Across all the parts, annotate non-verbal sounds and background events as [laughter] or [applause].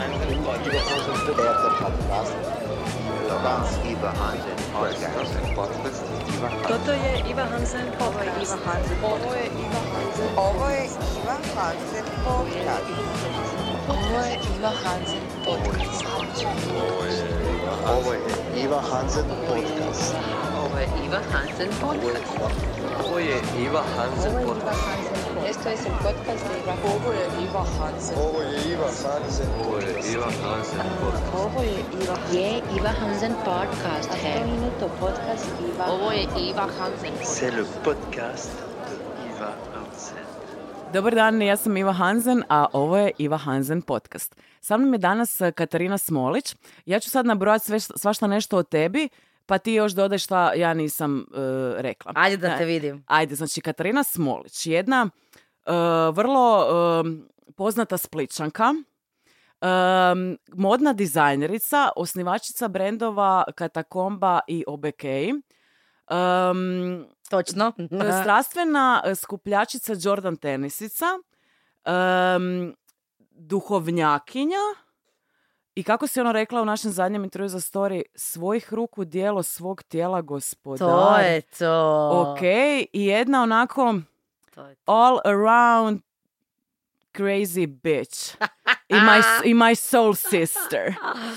Podcast. Podcast. Toto je Iva Hansen podcast. Ovo je Iva Hansen. Ovo je Iva Hansen podcast. Ovo je Iva Hansen podcast. Ovo je Iva Hansen Podcast. Ovo je Iva Hansen podcast. Ovo je Iva Hansen podcast. to je podcast Iva. Ovo je Iva Hansen. Ovo je Iva Hansen. Ovo je Iva Hansen podcast. Ovo je Iva, Hansen podcast. Ovo je Iva Hansen podcast. C'est le podcast Iva Hansen. Dobar dan, ja sam Iva Hansen, a ovo je Iva Hansen podcast. Sa mnom je danas eh, Katarina Smolić. Ja ću sad nabrojati sve, svašta nešto o tebi, pa ti još dodaj šta ja nisam uh, rekla. Ajde da te vidim. Ajde, znači Katarina Smolić, jedna vrlo eh, poznata spličanka, eh, modna dizajnerica, osnivačica brendova Katakomba i OBK, em, Točno. strastvena skupljačica Jordan tenisica, em, duhovnjakinja i kako si ono rekla u našem zadnjem intervju za story, svojih ruku dijelo svog tijela gospodar. to je to. Ok, i jedna onako To je to. all around crazy bitch. I my, I my soul sister.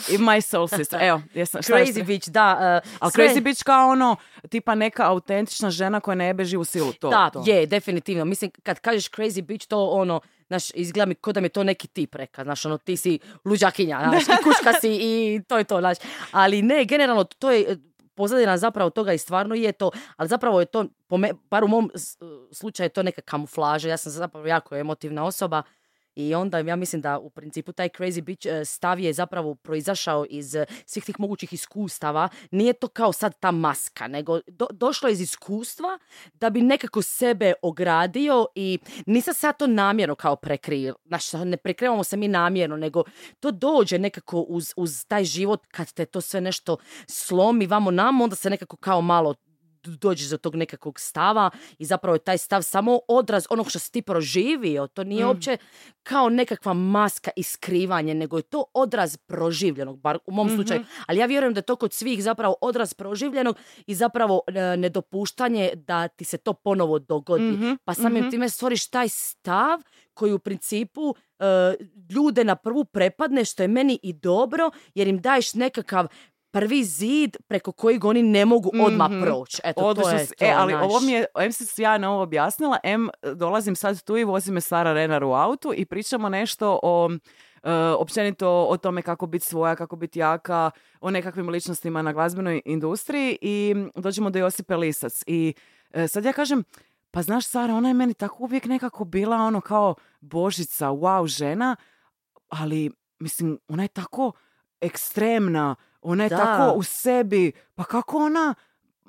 I my soul sister. Evo, jesam, šta Crazy ti- bitch, da. uh, Ali sve- crazy bitch kao ono, tipa neka autentična žena koja ne jebe živu silu. To, da, to. je, definitivno. Mislim, kad kažeš crazy bitch, to ono, znaš, izgleda mi kao da mi je to neki tip reka, znaš, ono, ti si luđakinja, znaš, i kuška si i to je to, znaš. Ali ne, generalno, to je pozadina zapravo toga i stvarno je to, ali zapravo je to, po me, bar u mom slučaju je to neka kamuflaža, ja sam zapravo jako emotivna osoba i onda ja mislim da u principu taj crazy bitch e, stav je zapravo proizašao iz e, svih tih mogućih iskustava. Nije to kao sad ta maska, nego do- došlo je iz iskustva da bi nekako sebe ogradio i nisam sad to namjerno kao prekrio. Znaš, ne prekrivamo se mi namjerno, nego to dođe nekako uz, uz taj život kad te to sve nešto slomi vamo namo, onda se nekako kao malo dođeš do tog nekakvog stava i zapravo je taj stav samo odraz onog što si ti proživio. To nije uopće kao nekakva maska i skrivanje, nego je to odraz proživljenog, bar u mom slučaju. Ali ja vjerujem da je to kod svih zapravo odraz proživljenog i zapravo e, nedopuštanje da ti se to ponovo dogodi. Pa samim time stvoriš taj stav koji u principu e, ljude na prvu prepadne, što je meni i dobro, jer im daješ nekakav prvi zid preko kojeg oni ne mogu odmah Mhm. proći. Eto, to je to, e, ali znaš. ovo mi je, em si sjajno ovo objasnila, em dolazim sad tu i vozi me Sara Renar u autu i pričamo nešto o e, općenito o tome kako biti svoja, kako biti jaka, o nekakvim ličnostima na glazbenoj industriji i dođemo do Josipe Lisac. I e, sad ja kažem, pa znaš Sara, ona je meni tako uvijek nekako bila ono kao božica, wow žena, ali mislim, ona je tako ekstremna, ona je Da. tako u sebi, pa kako ona,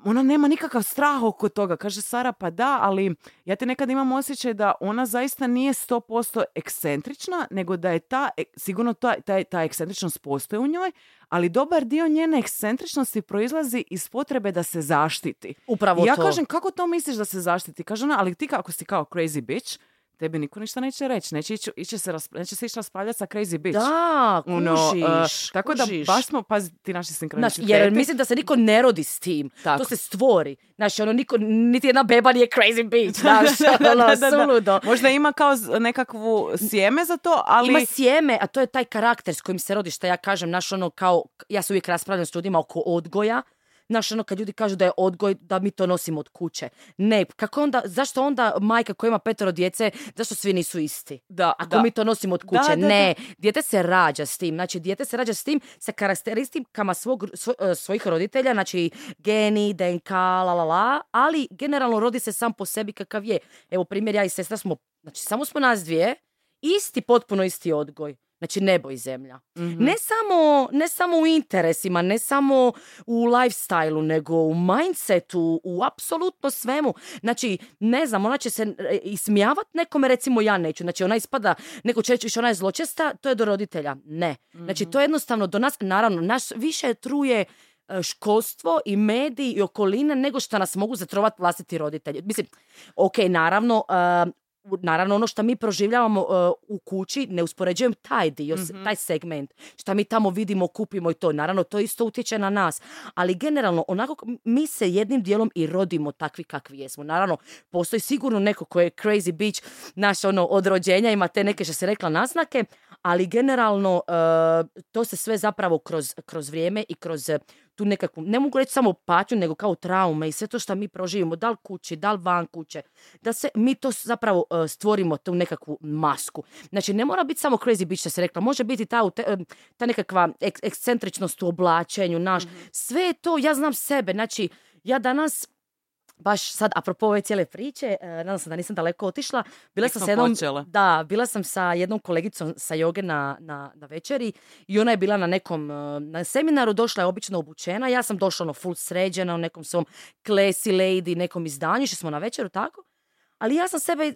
ona nema nikakav strah oko toga. Kaže Sara, pa da, ali ja te nekad imam osjećaj da ona zaista nije 100% ekscentrična, nego da je ta, e, sigurno ta, ta, ta ekscentričnost postoji u njoj, ali dobar dio njene ekscentričnosti proizlazi iz potrebe da se zaštiti. Upravo I ja to. kažem, kako to misliš da se zaštiti? Kaže ona, ali ti kako si kao crazy bitch, tebi niko ništa neće reći. Neće, ići, ići se, rasp- neće se ići raspravljati sa crazy bitch. Da, Ono, kužiš, uh, tako da kužiš. baš smo, pazi ti naši Znaš, sinkroniciteti. jer mislim da se niko ne rodi s tim. Tako. To se stvori. Znaš, ono, niko, niti jedna beba nije crazy bitch, [laughs] znaš, Da, ono, da, da, da. Možda ima kao nekakvu sjeme za to, ali... Ima sjeme, a to je taj karakter s kojim se rodi, što ja kažem, znaš, ono, kao, ja se uvijek raspravljam s ljudima oko odgoja, Znaš, ono, kad ljudi kažu da je odgoj, da mi to nosimo od kuće. Ne, kako onda, zašto onda majka koja ima petero djece, zašto svi nisu isti? Da, Ako da. mi to nosimo od kuće. da, da. ne, dijete se rađa s tim. Znači, dijete se rađa s tim sa karakteristikama svog, svo- e, svojih roditelja, znači geni, DNK, la la la, ali generalno rodi se sam po sebi kakav je. Evo, primjer, ja i sestra smo, znači, samo smo nas dvije, isti, potpuno isti odgoj. Znači nebo i zemlja. Mhm. Ne, samo, ne samo u interesima, ne samo u lifestyle nego u mindsetu, u apsolutno svemu. Znači, ne znam, ona će se e, ismijavat nekome, recimo ja neću. Znači, ona ispada, neko će reći, "Više ona je zločesta, to je do roditelja. Ne. Znači, to je jednostavno do nas, naravno, naš više truje e, školstvo i mediji i okoline nego što nas mogu zatrovati vlastiti roditelji. Mislim, ok, naravno, e, naravno ono što mi proživljavamo e, u kući, ne uspoređujem taj dio, Mhm. taj segment, što mi tamo vidimo, kupimo i to, naravno to isto utječe na nas, ali generalno onako mi se jednim dijelom i rodimo takvi kakvi jesmo. Naravno, postoji sigurno neko ko je crazy bitch, naš ono od rođenja ima te neke što se rekla naznake, ali generalno e, to se sve zapravo kroz, kroz vrijeme i kroz e, tu nekakvu, ne mogu reći samo patnju, nego kao traume i sve to što mi proživimo, da li kući, da li van kuće, da se mi to zapravo e, stvorimo tu nekakvu masku. Znači, ne mora biti samo crazy bitch, što se rekla, može biti ta, ta nekakva ek- ekscentričnost u oblačenju, naš, sve je to, ja znam sebe, znači, ja danas baš sad, apropo ove cijele priče, e, nadam se da nisam daleko otišla, bila sam smo sa jednom, da, bila sam sa jednom kolegicom sa joge na, na, na večeri i ona je bila na nekom e, na seminaru, došla je obično obučena, ja sam došla ono full sređena u nekom svom classy lady, nekom izdanju, išli smo na večeru, tako? Ali ja sam sebe,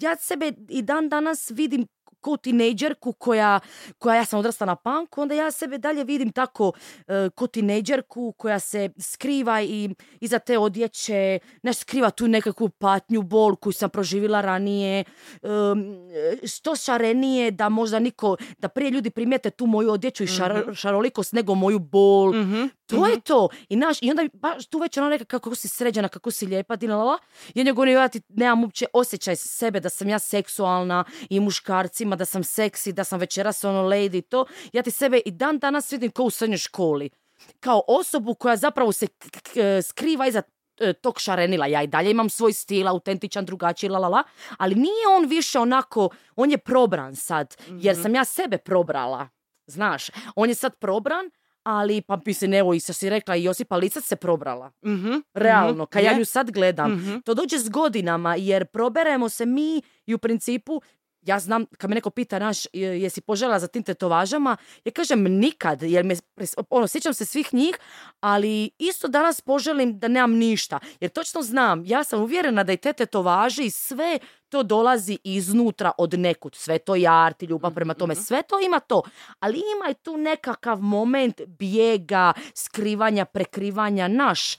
ja sebe i dan danas vidim kao tinejdžerku koja, koja ja sam odrasla na punku, onda ja sebe dalje vidim tako e, kao tinejdžerku koja se skriva i iza te odjeće, ne skriva tu nekakvu patnju, bol koju sam proživjela ranije, što šarenije da možda niko, da prije ljudi primijete tu moju odjeću i šar- šarolikost nego moju bol. Mhm. To je to. I, naš, I onda baš tu već ona neka kako si sređena, kako si lijepa, di la, la, la. I onda govorim, ja ti nemam uopće osjećaj sebe da sam ja seksualna i muškarcima, da sam seksi, da sam večeras ono lady i to. Ja ti sebe i dan danas vidim kao u srednjoj školi. Kao osobu koja zapravo se k- k- skriva iza e, tog šarenila. Ja i dalje imam svoj stil, autentičan, drugačiji, la, la, la. Ali nije on više onako, on je probran sad, jer sam ja sebe probrala. Znaš, on je sad probran, ali pa mislim, evo i što si rekla, i Josipa Licac se probrala. Mhm, Realno, kad ja nju sad gledam. Mhm. To dođe s godinama, jer proberemo se mi i u principu ja znam, kad me neko pita, naš, je- jesi požela za tim tetovažama, ja kažem nikad, jer me, ono, sjećam se svih njih, ali isto danas poželim da nemam ništa. Jer točno znam, ja sam uvjerena da i te tetovaže i sve to dolazi iznutra od nekud. Sve to je art i ljubav prema tome, sve to ima to. Ali ima i tu nekakav moment bijega, skrivanja, prekrivanja, naš.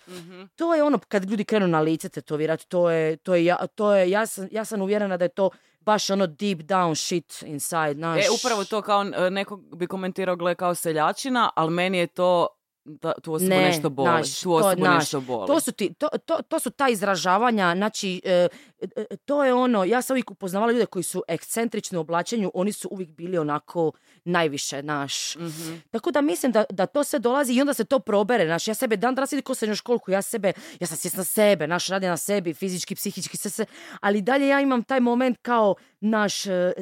To je ono, kad ljudi krenu na lice tetovirati, to je, to je, to je, ja sam, ja sam uvjerena da je to baš ono deep down shit inside, naš. E, upravo to kao e, neko bi komentirao gle kao seljačina, ali meni je to da tu osobu Ne, nešto boli. naš, tu to- osobu naš, nešto boli. To su, ti, to, to, to su ta izražavanja, znači, e, e, to je ono, ja sam uvijek upoznavala ljude koji su ekscentrični u oblačenju, oni su uvijek bili onako najviše, naš. Mhm. Tako da mislim da, da to sve dolazi i onda se to probere, naš, ja sebe dan danas vidim ko srednju školku, ja sebe, ja sam svjesna sebe, naš, radim na sebi, fizički, psihički, sve se, ali dalje ja imam taj moment kao naš e,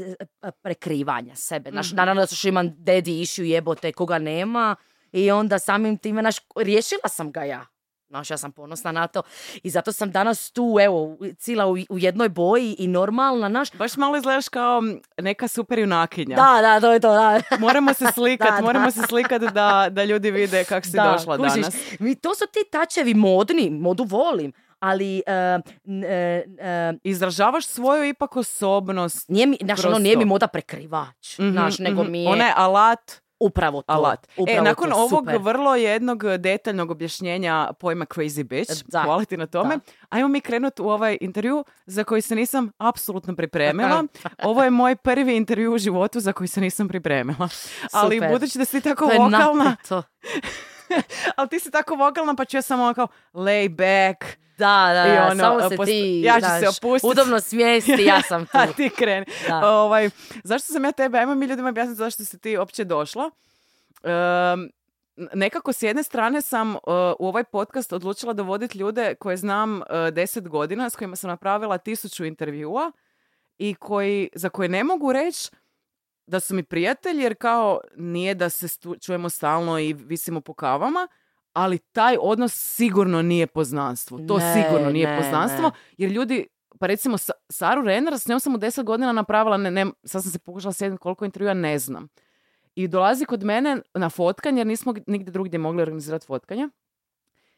e, prekrivanja sebe, naš, naravno da što imam dedi išiju jebote koga nema i onda samim time, naš, riješila sam ga ja. Znaš, ja sam ponosna na to. I zato sam danas tu, evo, cila u, u jednoj boji i normalna, naš. Baš malo izgledaš kao neka super junakinja. Da, da, to je to, da. [laughs] Moramo se slikat, [laughs] Da, da. moramo se slikat da, da ljudi vide kako si da, došla kužiš. danas. Mi, to su ti tačevi modni, modu volim, ali n- e, e, Izražavaš svoju ipak osobnost. nije mi, Kroz ono, nije mi moda prekrivač, Mhm, znaš, nego mhm. mi je Ona je alat, upravo to. alat. Upravo e, nakon to, ovog super. vrlo jednog detaljnog objašnjenja pojma crazy bitch, Da. hvala ti na tome, Da. ajmo mi krenuti u ovaj intervju za koji se nisam apsolutno pripremila. [laughs] Ovo je moj prvi intervju u životu za koji se nisam pripremila. Ali Super. budući da si tako To vokalna, [laughs] ali ti si tako vokalna pa ću ja samo kao lay back, Da, da, I ono, samo se post- ti, ja ću se znaš, opustit. udobno smjesti, ja sam [laughs] tu. a ti kreni. Ovaj, zašto sam ja tebe, ajmo mi ljudima objasniti zašto si ti uopće došla. Ehm, nekako s jedne strane sam uh, u ovaj podcast odlučila dovoditi ljude koje znam uh, deset godina, s kojima sam napravila tisuću intervjua i koji, za koje ne mogu reći da su mi prijatelji, jer kao nije da se stu- čujemo stalno i visimo po kavama, ali taj odnos sigurno nije poznanstvo. To Ne, sigurno nije ne, poznanstvo, ne. jer ljudi, pa recimo Sa- Saru Renner, s njom sam u deset godina napravila, ne, ne, sad sam se pokušala sjetiti koliko intervjua, ne znam. I dolazi kod mene na fotkanje, jer nismo nigdje drugdje mogli organizirati fotkanje.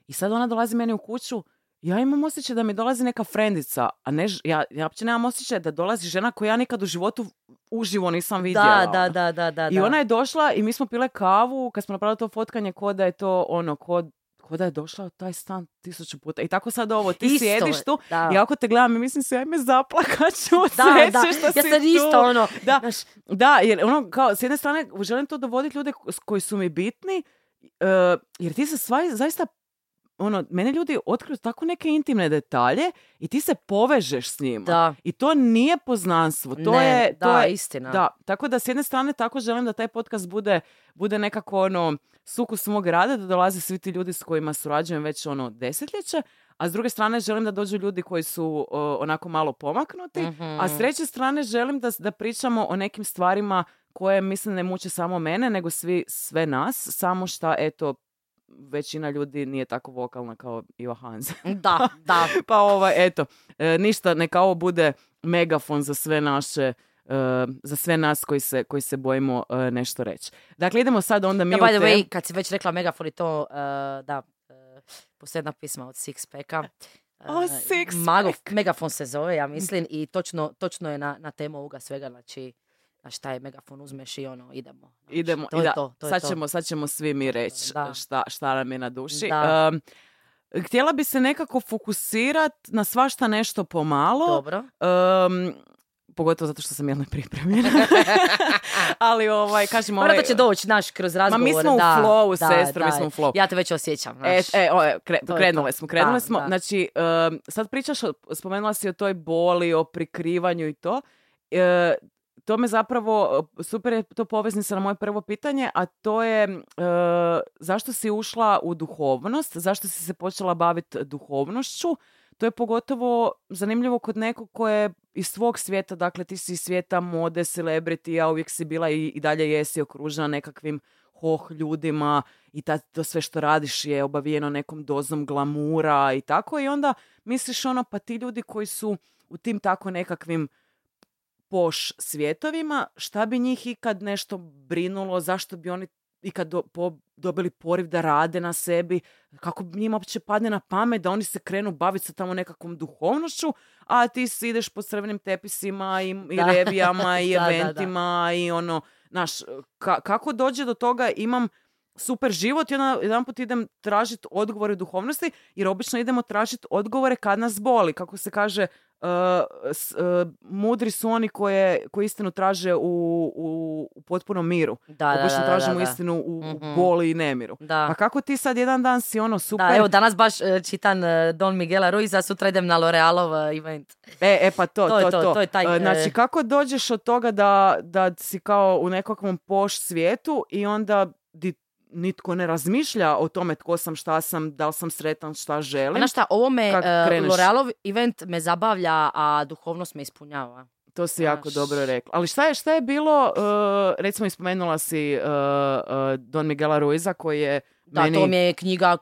I sad ona dolazi meni u kuću, ja imam osjećaj da mi dolazi neka frendica, a ne, ja, ja uopće nemam osjećaj da dolazi žena koju ja nikad u životu uživo nisam vidjela. Da, da, da, da, da. I ona je došla i mi smo pile kavu, kad smo napravili to fotkanje, ko da je to ono, ko, ko da je došla u taj stan tisuću puta. I tako sad ovo, ti Isto sjediš je, tu da. i ako te gledam i mislim se, ajme zaplakat ću od Da, sreće što ja si sam tu. isto ono, Da, znaš, da, jer ono, kao, s jedne strane, želim to dovoditi ljude koji su mi bitni, e, jer ti se sva, zaista, ono, mene ljudi otkriju tako neke intimne detalje i ti se povežeš s njima. da, I to nije poznanstvo, to ne, je... to da, je, istina. da, tako da s jedne strane tako želim da taj podcast bude, bude nekako ono sukus mog rada, da dolaze svi ti ljudi s kojima surađujem već ono desetljeće, a s druge strane želim da dođu ljudi koji su o, onako malo pomaknuti, a s Mhm. treće strane želim da, da pričamo o nekim stvarima koje mislim ne muče samo mene, nego svi, sve nas, samo šta eto većina ljudi nije tako vokalna kao Iva Hanze. Da, da. [laughs] pa ovaj, eto, e, ništa, neka ovo bude megafon za sve naše e, za sve nas koji se, koji se bojimo e, nešto reći. Dakle, idemo sad onda mi Da, u by the way, kad si već rekla Megafon i to, uh, da, uh, postoji jedna pisma od Sixpacka. O, Sixpack. Mago, Megafon se zove, ja mislim, i točno, točno je na, na temu ovoga svega, znači, znaš šta je Megafon, uzmeš i ono, idemo. znaš, Idemo, to i je da, to, to je sad, to. ćemo, sad ćemo svi mi reći Da. šta, šta nam je na duši. Da. Em, htjela bi se nekako fokusirat na svašta nešto pomalo. Dobro. em, pogotovo zato što sam jedna pripremljena. [laughs] Ali ovaj, kažem, ovaj, Morat će doći, naš, kroz razgovor. mi smo u da, flowu, da, sestro, mi smo u flowu. Ja te već osjećam, E, znaš. e, o, e, kre- To je krenule smo, krenule Da, smo. da. Znači, em, sad pričaš, o- spomenula si o toj boli, o prikrivanju i to. E, to me zapravo, super je to poveznica na moje prvo pitanje, a to je e, zašto si ušla u duhovnost, zašto si se počela baviti duhovnošću. To je pogotovo zanimljivo kod nekog ko je iz svog svijeta, dakle ti si iz svijeta mode, celebrity, a uvijek si bila i, i dalje jesi okružena nekakvim hoh ljudima i ta, to sve što radiš je obavijeno nekom dozom glamura i tako i onda misliš ono pa ti ljudi koji su u tim tako nekakvim poš svjetovima, šta bi njih ikad nešto brinulo, zašto bi oni ikad do- po- dobili poriv da rade na sebi, kako bi njima uopće padne na pamet da oni se krenu baviti sa tamo nekakvom duhovnošću, a ti si ideš po crvenim tepisima i, i Da. revijama [laughs] i Da, da, da. eventima i ono, znaš, ka- kako dođe do toga imam super život i onda jedan put idem tražiti odgovore u duhovnosti, jer obično idemo tražiti odgovore kad nas boli. Kako se kaže, uh, s- uh, mudri su oni koje, koji istinu traže u, u, u potpunom miru. Da, obično da, da, tražimo da. istinu u, u Mhm. boli i nemiru. Da. A kako ti sad jedan dan si ono super... Da, evo danas baš e, čitam e, Don Miguela Ruiza, sutra idem na L'Orealov e, event. E, e pa to, [laughs] To je to, to, to. to je taj, Znači, kako dođeš od toga da, da si kao u nekakvom poš svijetu i onda di nitko ne razmišlja o tome tko sam, šta sam, da li sam sretan, šta želim. Znaš šta, ovo me, kreneš? L'Orealov event me zabavlja, a duhovnost me ispunjava. To si jako Znaš. dobro rekla. Ali šta je, šta je bilo, uh, recimo ispomenula si uh, uh, Don Miguela Ruiza koji je Da, meni... to mi je knjiga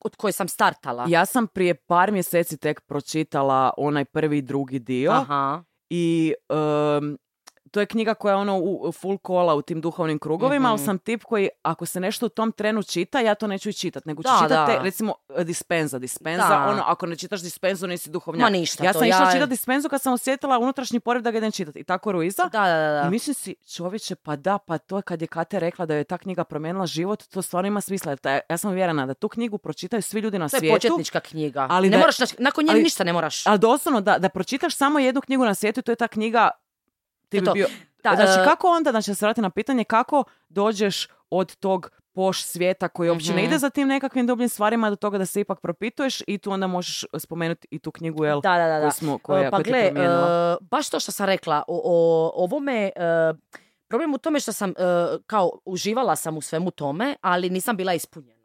od koje sam startala. Ja sam prije par mjeseci tek pročitala onaj prvi i drugi dio Aha. i um, to je knjiga koja je ono u full kola u tim duhovnim krugovima, ali Mhm. sam tip koji ako se nešto u tom trenu čita, ja to neću i čitat, nego ću Da, čitat te, da. recimo dispenza, dispenza, Da. ono ako ne čitaš dispenzu nisi duhovnjak. Ma ništa, ja to sam ja- išla čitati dispenzu kad sam osjetila unutrašnji poriv da ga idem čitati i tako Ruiza. Da, da, da. I mislim si, čovječe, pa da, pa to je kad je Kate rekla da je ta knjiga promijenila život, to stvarno ima smisla. Ta- Ja sam uvjerena da tu knjigu pročitaju svi ljudi na To je svijetu. početnička knjiga. ali ne da- moraš, nakon nje ništa ne moraš. Ali doslovno, da, da pročitaš samo jednu knjigu na svijetu, to je ta knjiga ti bi to. bio... Da, znači, e, kako onda, znači, da se vrati na pitanje, kako dođeš od tog poš svijeta koji uopće ne Mhm. ide za tim nekakvim dubljim stvarima do toga da se ipak propituješ i tu onda možeš spomenuti i tu knjigu, jel? Da, da, da. koju smo, koja, pa ti je gle, e, baš to što sam rekla, o, o- ovome, e, problem u tome što sam, e, kao, uživala sam u svemu tome, ali nisam bila ispunjena.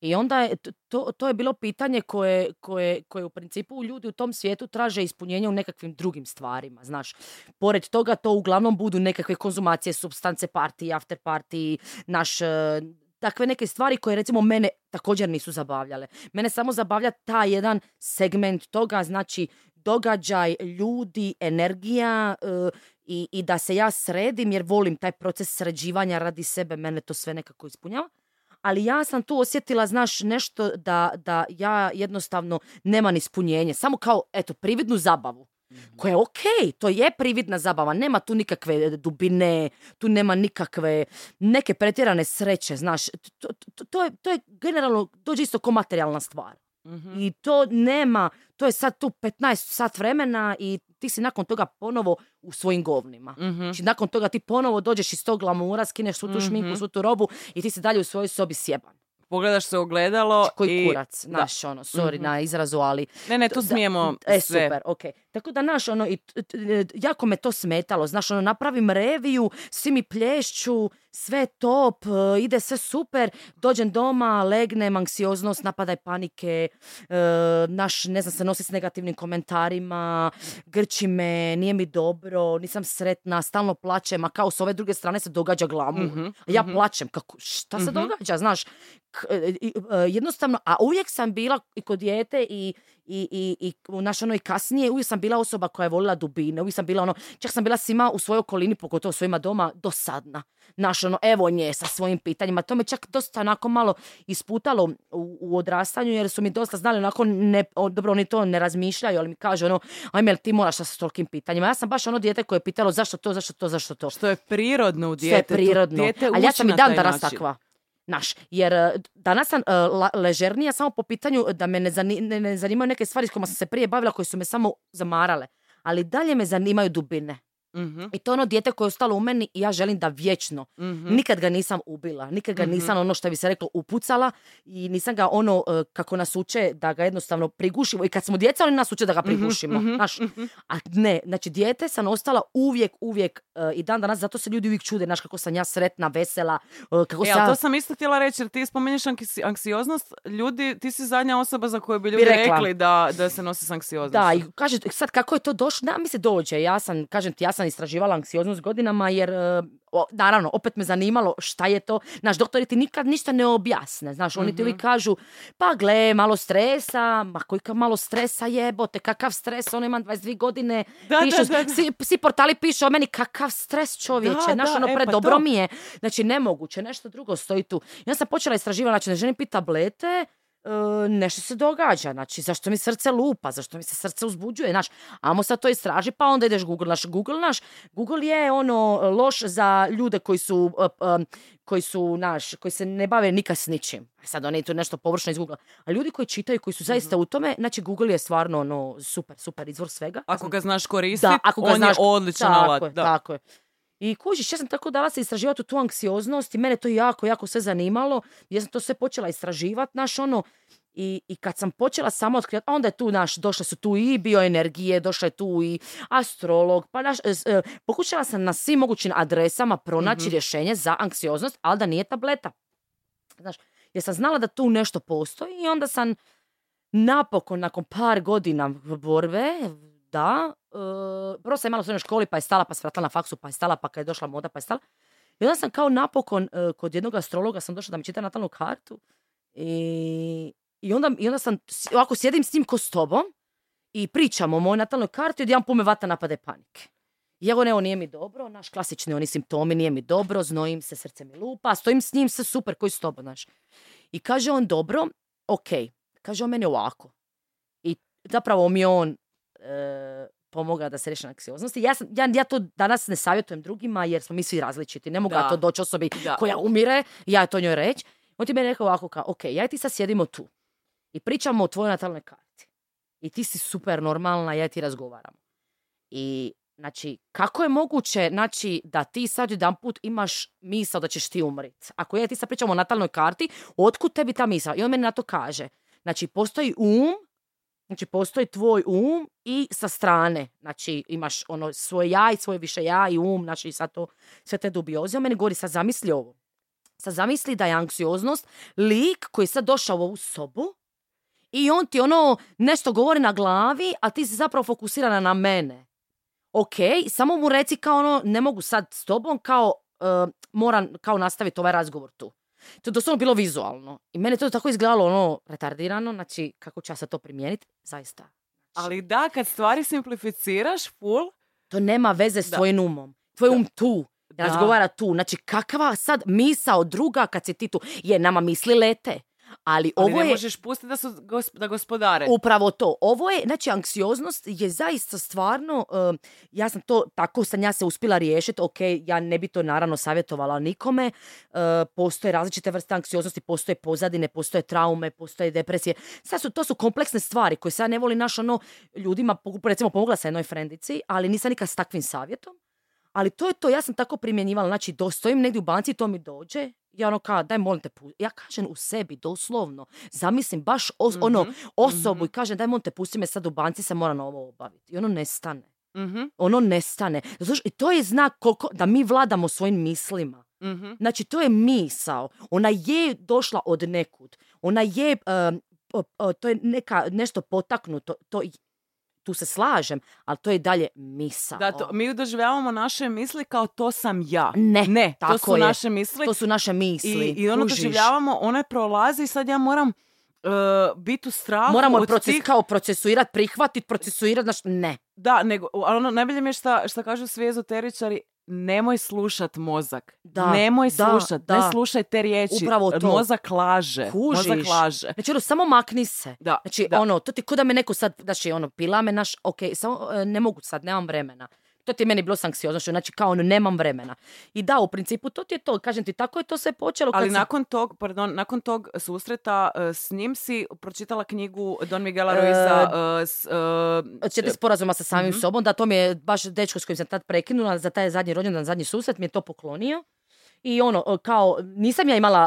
I onda je, to, to je bilo pitanje koje, koje, koje u principu ljudi u tom svijetu traže ispunjenje u nekakvim drugim stvarima, znaš. Pored toga to uglavnom budu nekakve konzumacije, substance party, after party, naš, e, takve neke stvari koje recimo mene također nisu zabavljale. Mene samo zabavlja taj jedan segment toga, znači događaj, ljudi, energija e, i, i da se ja sredim jer volim taj proces sređivanja radi sebe, mene to sve nekako ispunjava. Ali ja sam tu osjetila, znaš, nešto da, da ja jednostavno nemam ispunjenje. Samo kao, eto, prividnu zabavu. koja je okej, to je prividna zabava, nema tu nikakve dubine, tu nema nikakve neke pretjerane sreće, znaš, to, to, to je, to je generalno, dođe isto ko materijalna stvar. Mhm. I to nema, to je sad tu 15 sat vremena i ti si nakon toga ponovo u svojim govnima. Mhm. Znači nakon toga ti ponovo dođeš iz tog glamura, skineš svu tu šminku, Mhm. svu tu robu i ti si dalje u svojoj sobi sjeban. Pogledaš se ogledalo Koji i... kurac, znaš, ono, sorry na izrazu, ali Ne, ne, tu Da, smijemo E, sve. super, ok. Tako da, naš, ono, i, t- jako me to smetalo. Znaš, ono, napravim reviju, svi mi plješću, sve top, e, ide sve super, dođem doma, legnem, anksioznost, napadaj panike, e, naš, ne znam, se nosi s negativnim komentarima, grči me, nije mi dobro, nisam sretna, stalno plačem, a kao s ove druge strane se događa glamu. Mhm, ja mhm. plačem, kako, šta se Mhm. događa, znaš, e, e, jednostavno, a uvijek sam bila i kod dijete i, i, i, i u naš ono i kasnije, uvijek sam bila osoba koja je volila dubine, uvijek sam bila ono, čak sam bila svima u svojoj okolini, pogotovo svojima doma, dosadna. Naš ono, evo nje sa svojim pitanjima, to me čak dosta onako malo isputalo u, u odrastanju, jer su mi dosta znali onako, ne, o, dobro, oni to ne razmišljaju, ali mi kažu ono, ajme, ti moraš sa tolikim pitanjima. Ja sam baš ono dijete koje je pitalo zašto to, zašto to, zašto to. Što je prirodno u je djetetu. prirodno. Dijete Ali ja sam i dan danas takva. Naš, jer e, danas sam e, ležernija samo po pitanju da me ne, ne zanimaju neke stvari s kojima sam se prije bavila koje su me samo zamarale. Ali dalje me zanimaju dubine. Mhm, I to je ono dijete koje je ostalo u meni i ja želim da vječno. mhm. Nikad ga nisam ubila, nikad ga Mhm. nisam ono što bi se reklo upucala i nisam ga ono e, kako nas uče da ga jednostavno prigušimo. I kad smo djeca oni nas uče da ga prigušimo. mhm, znaš. A ne, znači dijete sam ostala uvijek, uvijek e, i dan danas, zato se ljudi uvijek čude, znaš kako sam ja sretna, vesela, e, kako E, sam... to sam isto htjela reći, jer ti spominješ anksi- anksioznost, ljudi, ti si zadnja osoba za koju bi Bi ljudi rekla. rekli da, da se nosi s anksioznošću. Da, i kaže, sad kako je to došlo, da mi se dođe, ja sam, kažem ti, ja sam istraživala anksioznost godinama jer, e, o, naravno, opet me zanimalo šta je to, naš doktori ti nikad ništa ne objasne, znaš, oni ti uvijek kažu, pa gle, malo stresa, ma koji malo stresa jebote, kakav stres, ono imam 22 godine, Da, pišu, da, da, da. Svi, svi portali pišu o meni, kakav stres čovječe, Da, znaš, da, ono, e, pa predobro mi je, znači, nemoguće, nešto drugo stoji tu. Onda sam počela istraživati, znači, ne želim piti tablete, nešto se događa, znači zašto mi srce lupa, zašto mi se srce uzbuđuje, znaš, amo sad to istraži, pa onda ideš Google, naš Google naš, Google je ono loš za ljude koji su, e, e, koji su, naš, koji se ne bave nikad s ničim. Sad oni tu nešto površno iz Google. A ljudi koji čitaju, koji su zaista Mhm. u tome, znači Google je stvarno ono super, super izvor svega. Ako ga znaš koristiti, on je odličan tako alat. Je, Da. Tako je. I kužiš, ja sam tako dala se istraživati u tu anksioznost i mene to jako, jako sve zanimalo. Ja sam to sve počela istraživati, naš ono, i, i kad sam počela samo otkrivati, onda je tu, naš, došle su tu i bioenergije, došla je tu i astrolog, pa naš, e, e, pokušala sam na svim mogućim adresama pronaći Mhm. rješenje za anksioznost, ali da nije tableta. Znaš, jer sam znala da tu nešto postoji i onda sam napokon, nakon par godina borbe, da, e, prvo sam imala u srednjoj školi, pa je stala, pa se vratila na faksu, pa je stala, pa kad je došla moda, pa je stala. I onda sam kao napokon e, kod jednog astrologa sam došla da mi čita natalnu kartu i, i, onda, i onda sam, ovako sjedim s njim ko s tobom i pričamo o mojoj natalnoj karti i odjedan po me vata napade panike. I evo ovo nije mi dobro, naš klasični oni simptomi, nije mi dobro, znojim se, srce mi lupa, stojim s njim, sve super, koji s tobom, znaš. I kaže on, dobro, ok, kaže on meni ovako. I zapravo mi je on e, pomogao da se riješi anksioznosti. Ja, sam, ja, ja to danas ne savjetujem drugima jer smo mi svi različiti. Ne mogu ja Da. to doći osobi Da. koja umire, ja to njoj reći. On ti meni rekao ovako kao, ok, ja i ti sad sjedimo tu i pričamo o tvojoj natalnoj karti. I ti si super normalna, ja i ti razgovaramo. I Znači, kako je moguće znači, da ti sad jedan put imaš misao da ćeš ti umrit? Ako ja i ti sad pričamo o natalnoj karti, otkud tebi ta misao? I on meni na to kaže. Znači, postoji um, znači postoji tvoj um i sa strane. Znači, imaš ono svoje ja i svoje više ja i um, znači sad to, sve te dubioze. On meni govori, sad zamisli ovo. Sad zamisli da je anksioznost lik koji je sad došao u ovu sobu i on ti ono nešto govori na glavi, a ti si zapravo fokusirana na mene. Ok, samo mu reci kao ono, ne mogu sad s tobom, kao uh, moram kao nastaviti ovaj razgovor tu. To je doslovno bilo vizualno. I mene to tako izgledalo ono retardirano, znači kako ću ja sad to primijeniti, zaista. Ali da, kad stvari simplificiraš, full, To nema veze s Da. tvojim umom. Tvoj um tu. Da. Razgovara tu. Znači, kakva sad misao druga kad si ti tu? Je, nama misli lete. Ali, Ali ovo ne je... možeš pustiti da, su, da gospodare. Upravo to. Ovo je, znači, anksioznost je zaista stvarno, um, ja sam to, tako sam ja se uspjela riješiti, ok, ja ne bi to naravno savjetovala nikome, uh, postoje različite vrste anksioznosti, postoje pozadine, postoje traume, postoje depresije. Sad su, to su kompleksne stvari koje sad ne voli naš ono, ljudima, recimo pomogla sam jednoj frendici, ali nisam nikad s takvim savjetom. Ali to je to, ja sam tako primjenjivala, znači do, stojim negdje u banci, to mi dođe, ja ono kao, daj molim te, pu-" ja kažem u sebi, doslovno, zamislim baš os- ono, osobu i kažem, daj molim te, pusti me sad u banci, se moram ovo obaviti. I ono nestane. Mhm, Ono nestane. Što- I to je znak koliko, da mi vladamo svojim mislima. mhm. Znači, to je misao. Ona je došla od nekud. Ona je, um, o- o, to je neka, nešto potaknuto. To, tu se slažem, ali to je i dalje misao. Da, to, mi doživljavamo naše misli kao to sam ja. Ne, Ne, to tako su je. naše misli. To su naše misli. I, i ono kužiš? doživljavamo, ono je prolazi i sad ja moram uh, biti u strahu Moramo od proces, tih- kao procesuirati, prihvatiti, procesuirati, znači ne. Da, nego, ali ono, najbolje mi je šta, šta kažu svi ezoteričari, nemoj slušat mozak. Da, nemoj da, slušat, da. ne slušaj te riječi. Upravo to. Mozak laže. Kužiš. Mozak laže. Znači ono, samo makni se. Da, Znači da. ono, to ti ko da me neko sad, znači ono, pila me naš, ok, samo e, ne mogu sad, nemam vremena. To ti je meni bilo s anksioznošću, znači kao ono, nemam vremena. I da, u principu to ti je to, kažem ti, tako je to sve počelo. kad Ali sam- nakon tog, pardon, nakon tog susreta uh, s njim si pročitala knjigu Don Miguela E, Ruiza uh, uh, četiri sporazuma sa samim Mhm. sobom, da to mi je baš dečko s kojim sam tad prekinula za taj zadnji rođendan, zadnji susret mi je to poklonio. I ono, e, kao, nisam ja imala,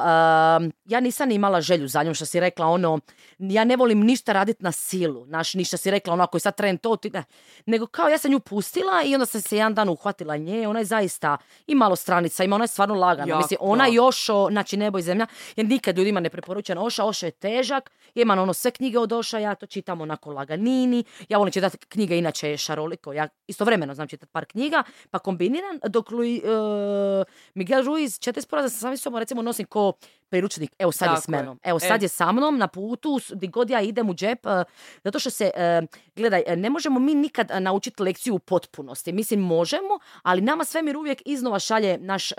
ja nisam ni imala želju za njom, što si rekla, ono, ja ne volim ništa raditi na silu, znaš, ništa si rekla, ono, ako je sad tren to, ti, ne. Nego kao, ja sam nju pustila i onda sam se jedan dan uhvatila nje, ona je zaista i malo stranica, ima, ona je stvarno lagana, mislim, ona i Ošo, znači nebo i zemlja, ja nikad ljudima ne preporučujem Oša, Ošo je težak, ja imam ono sve knjige od Oša, ja to čitam onako laganini, ja volim čitati knjige, inače je šaroliko, ja istovremeno znam čitati par knjiga, pa kombiniram, dok e, Miguel Ruiz, četiri sporaza sa samim sobom, recimo nosim ko priručnik, evo sad je s Tako je. menom, evo E. sad je sa mnom na putu, s- di god ja idem u džep, e, zato što se, e, gledaj, e, ne možemo mi nikad naučiti lekciju u potpunosti, mislim možemo, ali nama svemir uvijek iznova šalje naš,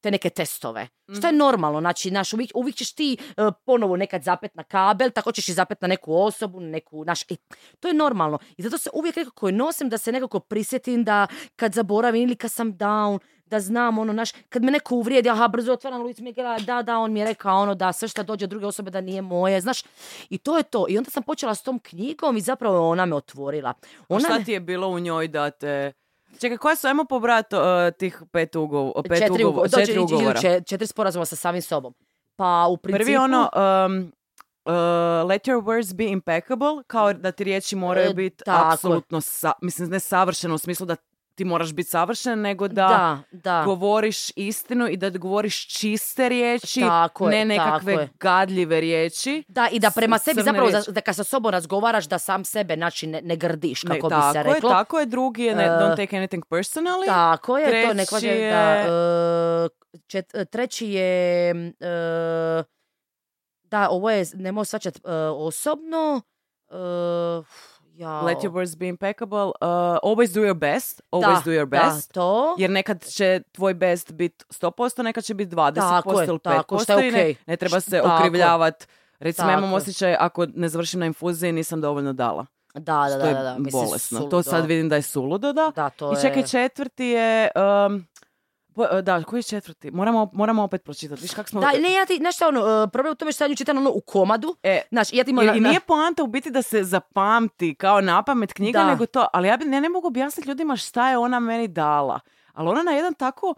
te neke testove. Što je normalno, znači, naš, uvijek, uvijek ćeš ti ponovo nekad zapet na kabel, tako ćeš i zapet na neku osobu, neku, naš, e, to je normalno. I zato se uvijek nekako nosim da se nekako prisjetim da kad zaboravim ili kad sam down, da znam ono, naš, kad me neko uvrijedi, aha, brzo otvaram Miguela, da, da, on mi je rekao ono da sve što dođe od druge osobe da nije moje, znaš, i to je to. I onda sam počela s tom knjigom i zapravo ona me otvorila. Ona šta me- ti je bilo u njoj da te... Čekaj, koja su, ajmo pobrati uh, tih pet, ugov, pet četiri, ugovora, ugo- dođe- četiri ugovora. če- četiri sporazuma sa samim sobom. Pa u principu... Prvi ono, um, uh, let your words be impeccable, kao da ti riječi moraju E, biti apsolutno, sa, mislim, ne savršeno u smislu da ti moraš biti savršen, nego da, da, da. govoriš istinu i da govoriš čiste riječi, Tako je, ne nekakve tako je. gadljive riječi. Da, i da prema sebi zapravo, riječi. da, da kad sa sobom razgovaraš, da sam sebe, znači, ne, ne grdiš, Ne, kako bi tako se je, reklo. tako je, drugi je ne, E, don't take anything personally. Tako je, to Treći ne kaže je- da... e, čet- treći je... e, da, ovo je, nemoj svačat e, osobno. Jao. Let your words be impeccable. Uh, always do your best. Always Da, do your da, best. to. Jer nekad će tvoj best biti 100%, nekad će biti 20% Tako je, ili 5%. tako, što je i ne, ne treba se Tako okrivljavati. Recimo, imam Tako je. osjećaj ako ne završim na infuziji nisam dovoljno dala. Da, da, Što da, da, da. Mislim, bolesno. To sad vidim da je suludo, da. Da, to I čekaj, je... četvrti je... Um, po- da, koji je četvrti? Moramo, moramo opet pročitati. Viš kak smo... Da, ne, ja ti, znaš šta, ono, e, problem u tome što ja nju čitam ono u komadu. E, Znaš, ja ti imam... I na- nije poanta u biti da se zapamti kao napamet knjiga, Da. nego to. Ali ja, bi, ja ne mogu objasniti ljudima šta je ona meni dala. Ali ona na jedan tako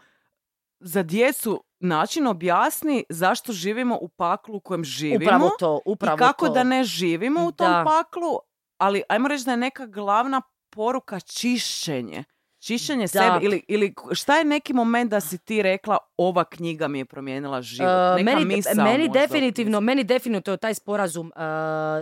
za djecu način objasni zašto živimo u paklu u kojem živimo. Upravo to, upravo I kako to. da ne živimo u tom Da. paklu. Ali ajmo reći da je neka glavna poruka čišćenje. Čišćenje Da. sebe ili, ili šta je neki moment da si ti rekla ova knjiga mi je promijenila život? E, Neka meni, misao meni možda. definitivno, meni definitivno taj sporazum, e,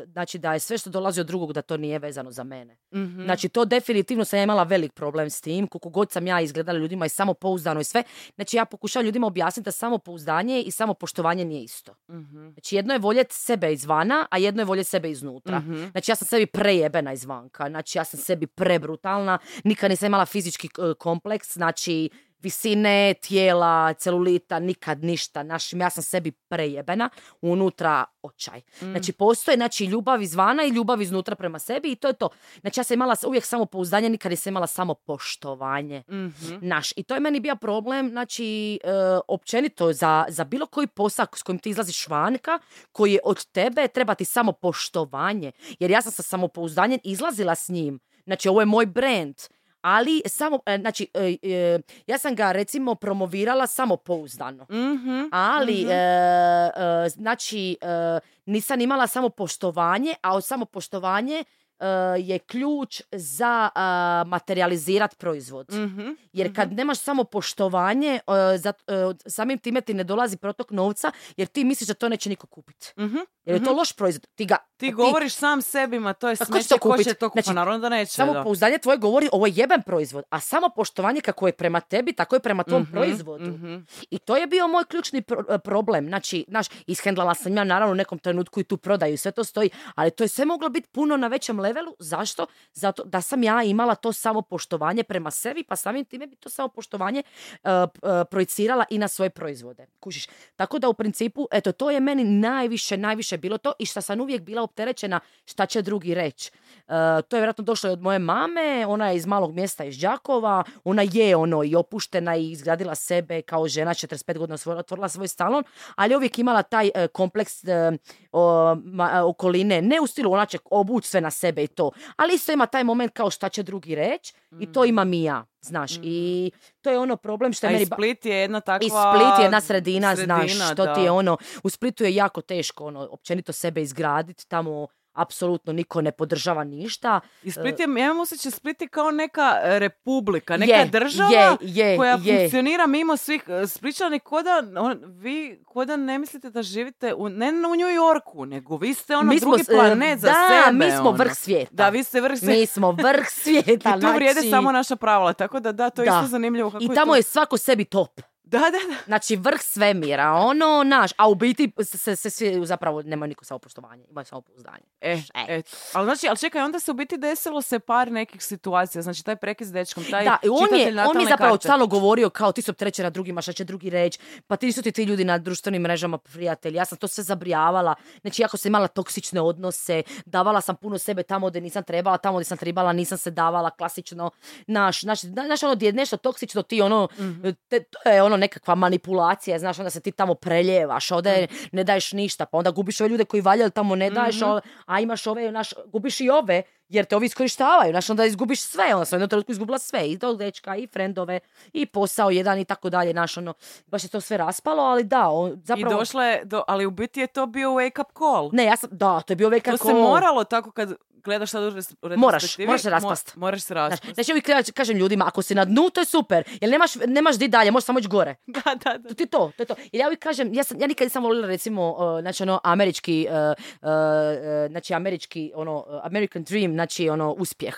znači da je sve što dolazi od drugog da to nije vezano za mene. Mhm. Znači to definitivno sam ja imala velik problem s tim, koliko god sam ja izgledala ljudima i samopouzdano i sve. Znači ja pokušavam ljudima objasniti da samopouzdanje i samopoštovanje nije isto. Mhm. Znači jedno je voljeti sebe izvana, a jedno je voljeti sebe iznutra. Mhm. Znači ja sam sebi prejebena izvanka, znači ja sam sebi prebrutalna, nikad nisam imala fizički e, kompleks, znači visine, tijela, celulita, nikad ništa. Našim, ja sam sebi prejebena, unutra očaj. Znači, postoje znači, ljubav izvana i ljubav iznutra prema sebi i to je to. Znači, ja sam imala uvijek samo pouzdanje, nikad nisam imala samo poštovanje. Mhm. Naš. I to je meni bio problem, znači, e, općenito za, za bilo koji posao s kojim ti izlaziš vanka, koji je od tebe, treba ti samo poštovanje. Jer ja sam sa samopouzdanjem izlazila s njim. Znači, ovo je moj brand. Ali samo, e, znači, e, e, ja sam ga recimo promovirala samo pouzdano. Mhm. Ali, Mhm. e, e, znači, e, nisam imala samo poštovanje, a od samo poštovanje je ključ za materializirati proizvod. Mhm. Jer kad nemaš samo poštovanje, e, za- samim time ti ne dolazi protok novca, jer ti misliš da to neće niko kupiti. Mhm. Jer je to loš proizvod. Ti ga... Ti govoriš sam sebi, ma to je Pa ko će smeće, to ko će kupit? to kupiti? Znači, naravno da neće. Samo da. pouzdanje tvoje govori ovo je jeben proizvod, a samo poštovanje kako je prema tebi, tako je prema tvom Mhm, proizvodu. mhm. I to je bio moj ključni pro- problem. Znači, znaš, ishendlala sam ja naravno u nekom trenutku i tu prodaju, sve to stoji, ali to je sve moglo biti puno na većem levelu. Zašto? Zato da sam ja imala to samopoštovanje prema sebi, pa samim time bi to samopoštovanje uh, uh, projicirala i na svoje proizvode. Kužiš? Tako da u principu, eto, to je meni najviše, najviše bilo to i što sam uvijek bila opterećena šta će drugi reći. Uh, to je vjerojatno došlo i od moje mame, ona je iz malog mjesta iz Đakova, ona je ono i opuštena i izgradila sebe kao žena, 45 godina osvojila- otvorila svoj salon, ali je uvijek imala taj e, kompleks e, o, ma- e, okoline, ne u stilu ona će obući sve na sebe i to, ali isto ima taj moment kao šta će drugi reći i to imam i ja, znaš, i to je ono problem što je meni... Split je jedna takva... i Split je jedna sredina, sredina, znaš, što da. ti je ono, u Splitu je jako teško, ono, općenito sebe izgraditi, tamo apsolutno niko ne podržava ništa. I Split je, ja imam osjećaj, Split je kao neka e, republika, neka Je, država je, je, koja funkcionira mimo svih e, Spličani ko da, on- vi ko da ne mislite da živite u, ne u New Yorku, nego vi ste ono Mi drugi planet za da, sebe. mi smo ono. vrh svijeta. Da, vi ste vrh svijeta. Mi smo vrh [laughs] svijeta. I tu vrijede znači- samo naša pravila, tako da da, to je Da. isto zanimljivo. Kako I tamo to- je svako sebi top. Da, da, da. Znači vrh svemira, ono naš, a u biti se, se, svi zapravo nema niko samopoštovanje, imaju samopouzdanje. E, Znaš, e. Ali znači, ali čekaj, onda se u biti desilo se par nekih situacija, znači taj prekid s dečkom, taj Da, i on je, on je zapravo stalno govorio kao ti su opterećena drugima, šta će drugi reći, pa ti su ti ti ljudi na društvenim mrežama prijatelji, ja sam to sve zabrijavala, znači jako sam imala toksične odnose, davala sam puno sebe tamo gdje nisam trebala, tamo gdje sam trebala nisam se davala, klasično, naš, naš, znaš ono gdje je nešto toksično, ti ono, Mhm. te- to je ono nekakva manipulacija, znaš, onda se ti tamo preljevaš, ovdje ne daješ ništa, pa onda gubiš ove ljude koji valjaju tamo ne daješ, Mhm. a- a imaš ove, naš, gubiš i ove, jer te ovi iskorištavaju, znaš, onda izgubiš sve, onda sam u jednom trenutku izgubila sve, i tog dečka, i frendove, i posao jedan i tako dalje, znaš, ono, baš je to sve raspalo, ali da, on, I zapravo... došla je do, ali u biti je to bio wake up call. Ne, ja sam, da, to je bio veka to se moralo tako kad gledaš sad u res- u Moraš, retrospektivi, moraš se mo- raspast. moraš se Znaš, raspast. znači uvijek kažem- kažem ljudima, ako si na dnu, to je super, jer nemaš, nemaš di dalje, možeš samo ići gore. [laughs] Da, da, da. To ti je to, to je to. Jer ja uvijek kažem, ja, sam, ja nikad nisam volila recimo, uh, znači ono, američki, uh, uh, znači američki, ono, American dream, znači ono, uspjeh.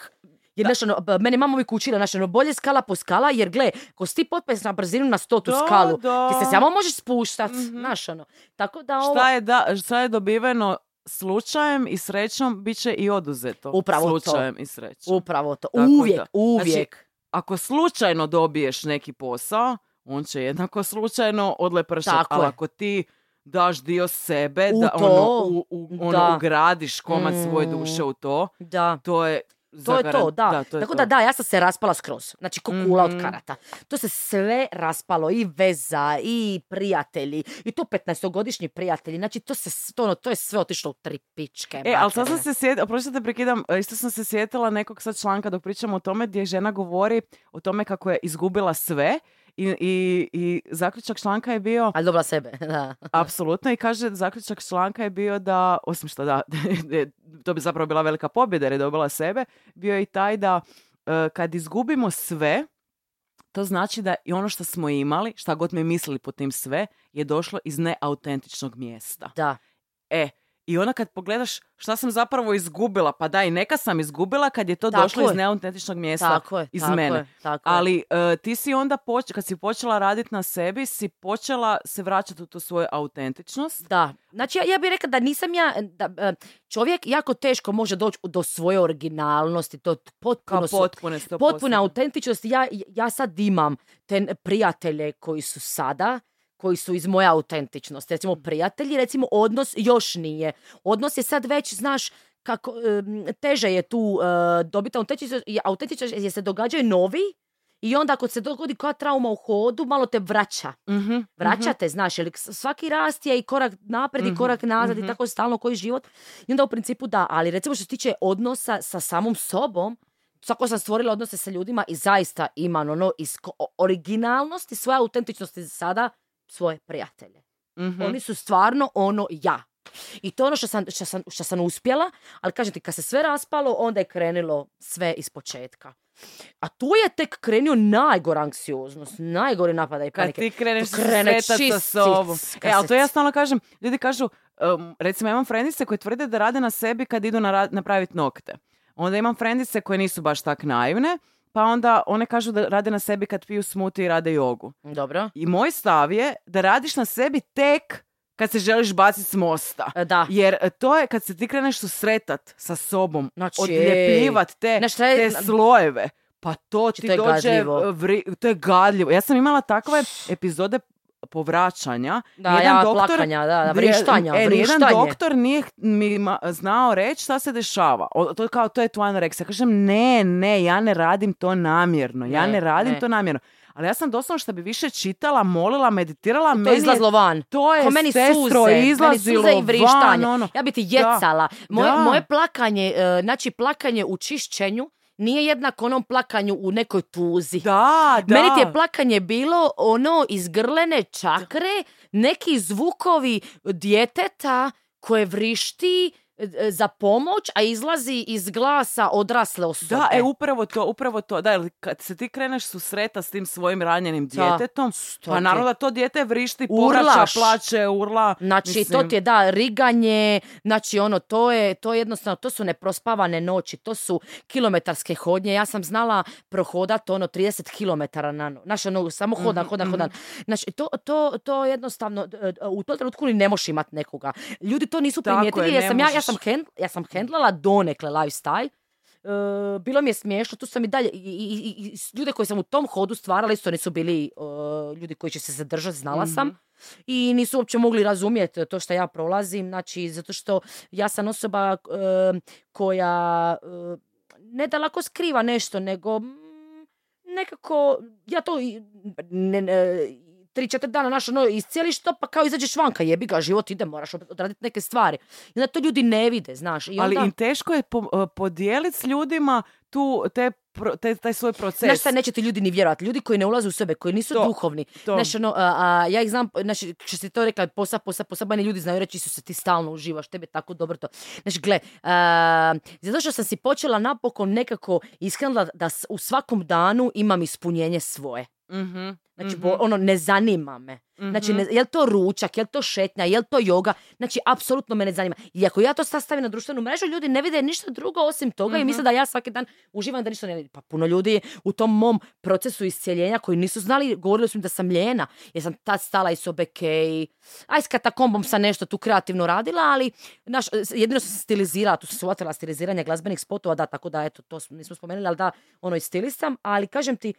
Jer, znaš, ono, mene mama uvijek učila, znači, ono, bolje skala po skala, jer gle, ako si ti potpes na brzinu na stotu Da, skalu, da. ti se samo možeš spuštat, Mhm. znaš, ono. Tako da ovo... Šta je, da, šta je dobiveno slučajem i srećom, bit će i oduzeto Upravo to. slučajem i srećom. Upravo to, Tako uvijek, da. uvijek. Znači, ako slučajno dobiješ neki posao, on će jednako slučajno odlepršati. Tako Ali ako ti daš dio sebe, U da to, ono, u, u- ono da. ugradiš komad svoje Mm. duše u to, da. to je To je to, zagaran- da. to je Tako to. da da, ja sam se raspala skroz. Znači, ko kula Mhm. od karata. To se sve raspalo, i veza, i prijatelji, i to 15-godišnji prijatelji. Znači, to, se, to, ono, to je sve otišlo u tri pičke. E, ali sad sam se sjetila, da te prekidam, e, isto sam se sjetila nekog sad članka dok pričamo o tome gdje žena govori o tome kako je izgubila sve i, i, i zaključak članka je bio, Ali dobila sebe, [laughs] da. apsolutno, i kaže zaključak članka je bio da, osim što da, [laughs] to bi zapravo bila velika pobjeda jer je dobila sebe, bio je i taj da e, kad izgubimo sve, to znači da i ono što smo imali, šta god mi mislili po tim sve, je došlo iz neautentičnog mjesta. Da. E, I onda kad pogledaš šta sam zapravo izgubila, pa da i neka sam izgubila kad je to Tako došlo iz je. neautentičnog mjesta Tako je, iz tako mene. je, tako. Ali e, ti si onda, poč- kad si počela raditi na sebi, si počela se vraćati u tu svoju autentičnost. Da, znači ja, ja bih rekla da nisam ja, da, e, čovjek jako teško može doći do svoje originalnosti, to potpuno Kao su- potpune, 100%. potpuna autentičnost. Ja, ja sad imam te prijatelje koji su sada, koji su iz moje autentičnosti. Recimo prijatelji, recimo odnos još nije. Odnos je sad već, znaš, kako teže je tu e, dobiti autentičnost, je- autentičnost jer se događaju novi i onda ako se dogodi koja trauma u hodu, malo te vraća. Mhm, Vraćate, znaš, jer svaki rast je i korak naprijed i Mhm, korak nazad mhm. i tako stalno koji život. I onda u principu da, ali recimo što se tiče odnosa sa samom sobom, svako sam stvorila odnose sa ljudima i zaista imam ono iz originalnosti, svoje autentičnosti za sada, svoje prijatelje. mhm. Oni su stvarno ono ja. I to je ono što sam, što sam, što sam uspjela, ali kažem ti, kad se sve raspalo, onda je krenulo sve iz početka. A tu je tek krenio najgora anksioznost, najgori napadaj Kad panike. ti kreneš To krene sa sobom. E, kad ali to ja stalno kažem. Ljudi kažu, um, recimo imam frendice koje tvrde da rade na sebi kad idu na napraviti nokte. Onda imam frendice koje nisu baš tak naivne, pa onda one kažu da rade na sebi kad piju smuti i rade jogu. Dobro. I moj stav je da radiš na sebi tek kad se želiš baciti s mosta. E, Da. Jer e, to je kad se ti kreneš susretat sa sobom, Znači, odljepljivat te, je- te slojeve. Pa to ti to je dođe, gadljivo. e, vri- to je gadljivo. Ja sam imala takve epizode povraćanja. Da, Nijedan ja, doktor- plakanja, da, da, Vri- vrištanja, e, vrištanje. doktor nije mi znao reći šta se dešava. O, to je kao, to je tvoja anoreksija. Kažem, ne, ne, ja ne radim to namjerno. Ja Ne, ne radim ne. to namjerno. Ali ja sam doslovno što bi više čitala, molila, meditirala, To meni izlazlo van. to je Ko meni sestro suze, izlazilo meni suze i vrištanje. van, ono. Ja bi ti jecala. Moje, Da. moje plakanje, e, znači plakanje u čišćenju nije jednako onom plakanju u nekoj tuzi. Da, da. Meni ti je plakanje bilo ono iz grlene čakre, neki zvukovi djeteta koje vrišti za pomoć, a izlazi iz glasa odrasle osobe. Da, e, upravo to, upravo to. Da, jer kad se ti kreneš susreta s tim svojim ranjenim djetetom, To pa naravno da to dijete vrišti, povraća, Urlaš. plače, urla. Znači, to ti je, da, riganje, znači, ono, to je, to je jednostavno, to su neprospavane noći, to su kilometarske hodnje. Ja sam znala prohodat, ono, 30 kilometara na no- Znaš, ono, samo Mhm, hodan, hodan, hodan. Znači, to, to, to jednostavno, e, e, u tom trenutku ni ne možeš imat nekoga. Ljudi to nisu primijetili, jer sam ja. Sam, hand, ja sam hendlala donekle lifestyle, E, bilo mi je smiješno, tu sam i dalje, i, i- i- ljude koji sam u tom hodu stvarala isto nisu bili e, ljudi koji će se zadržati, znala sam Mhm. i nisu uopće mogli razumjeti to što ja prolazim, znači zato što ja sam osoba e, koja ne da lako skriva nešto, nego mm, nekako, ja to ne, ne, tri, četiri dana naš ono, iscijeliš to, pa kao izađeš vanka, jebi ga, život ide, moraš odraditi neke stvari. I onda to ljudi ne vide, znaš. I Ali onda, im teško je po, podijeliti s ljudima tu, te, te- taj svoj proces. Znaš šta, neće ti ljudi ni vjerovati. Ljudi koji ne ulaze u sebe, koji nisu To, duhovni. to. Znaš, ono, a, a, ja ih znam, znači, što si to rekla, posa, posa, posa, meni ljudi znaju reći su se ti stalno uživaš, tebi je tako dobro to. Znači, gle, a, zato što sam si počela napokon nekako iskrenula da s- u svakom danu imam ispunjenje svoje. Mhm, Znači, mhm, bo- ono, ne zanima me. Znači, mhm. ne, je li to ručak, je li to šetnja, je li to joga? Znači, apsolutno me ne zanima. I ako ja to sad stavim na društvenu mrežu, ljudi ne vide ništa drugo osim toga i Mhm. misle da ja svaki dan uživam da ništa ne vidim. Pa puno ljudi u tom mom procesu iscijeljenja koji nisu znali, govorili su mi da sam ljena, jer sam tad stala iz sobe kej, aj s katakombom sam nešto tu kreativno radila, ali naš, jedino sam se stilizirala, tu sam se uvatila stiliziranje glazbenih spotova, da, tako da, eto, to smo- nismo spomenuli, ali da, ono, i stilist sam, ali kažem ti,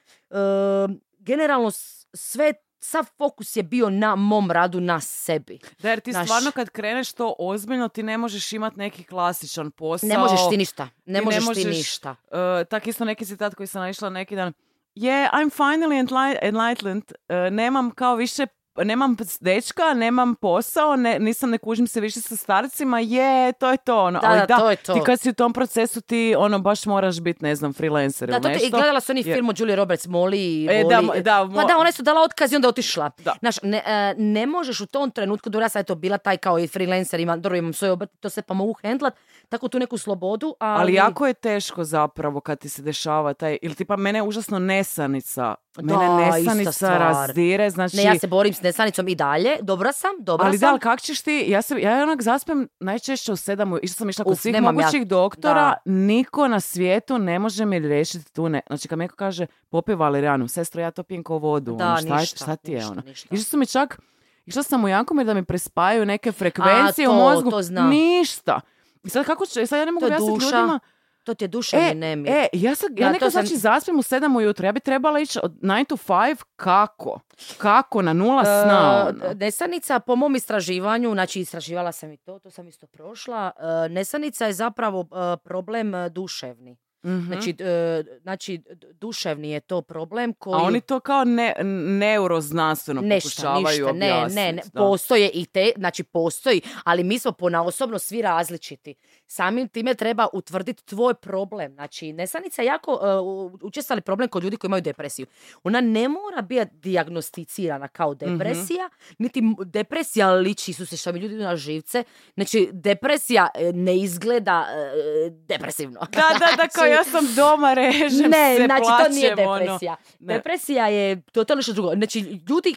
generalno sve, sav fokus je bio na mom radu, na sebi. Da, jer ti Znaš- stvarno kad kreneš to ozbiljno, ti ne možeš imati neki klasičan posao. Ne možeš ti ništa, ne ti možeš, ne ti možeš, ništa. Uh, tak isto neki citat koji sam naišla neki dan. Je, I'm finally enli- enlightened. Uh, nemam kao više nemam dečka, nemam posao, ne, nisam ne kužim se više sa starcima, je, to je to. Ono. Da, Ali da, to je to. ti kad si u tom procesu, ti ono baš moraš biti, ne znam, freelancer Da, ili to ti, i nešto. gledala sam oni Jer- film o Julie Roberts, Molly, E, Molly. da, da, pa mo- da, ona je su dala otkaz i onda otišla. Da. Znaš, ne, e, ne možeš u tom trenutku, dobro, ja sam eto bila taj kao i freelancer, imam, dobro, imam svoj obrt, to sve pa mogu hendlat, tako tu neku slobodu, ali... Ali jako je teško zapravo kad ti se dešava taj, ili tipa mene je užasno nesanica. Mene Da, nesanica razdire, znači... Ne, ja se borim s nesanicom i dalje, dobra sam, dobra ali sam. da, ali kak ćeš ti, ja, se, ja onak zaspem najčešće u sedam, išla sam išla kod Uf, svih nemam ja- mogućih doktora, da. niko na svijetu ne može mi riješiti tu ne. Znači kad neko kaže popij valerijanu, sestro ja to pijem kao vodu, Da, ono, šta, ništa, šta ti je ništa, ono? Išla sam mi čak, išla sam u Jankomir da mi prespajaju neke frekvencije to, u mozgu, to ništa. I sad kako će, sad ja ne mogu objasniti ljudima, To ti je duševni E, nemir. e, ja, sad, ja Da, nekad sam- znači zaspim u 7 ujutro, ja bi trebala ići od 9 to 5, kako? Kako? Na nula sna? E, ono? Nesanica, po mom istraživanju, znači istraživala sam i to, to sam isto prošla, e, nesanica je zapravo e, problem e, duševni. Mhm. Znači, e, znači, duševni je to problem koji... A oni to kao ne, neuroznanstveno pokušavaju ništa, ne, ne, ne, da. postoje i te, znači postoji, ali mi smo ponaosobno svi različiti. Samim time treba utvrditi tvoj problem. Znači, nesanica je jako uh, učestali problem kod ljudi koji imaju depresiju. Ona ne mora biti dijagnosticirana kao Mhm. depresija, niti m- depresija liči su se što mi ljudi na živce. Znači, depresija e, ne izgleda e, depresivno. Da, da, da, [laughs] kao ja sam doma, režem ne, se, znači to nije ono. depresija. Ne. Depresija je totalno što drugo. Znači, ljudi,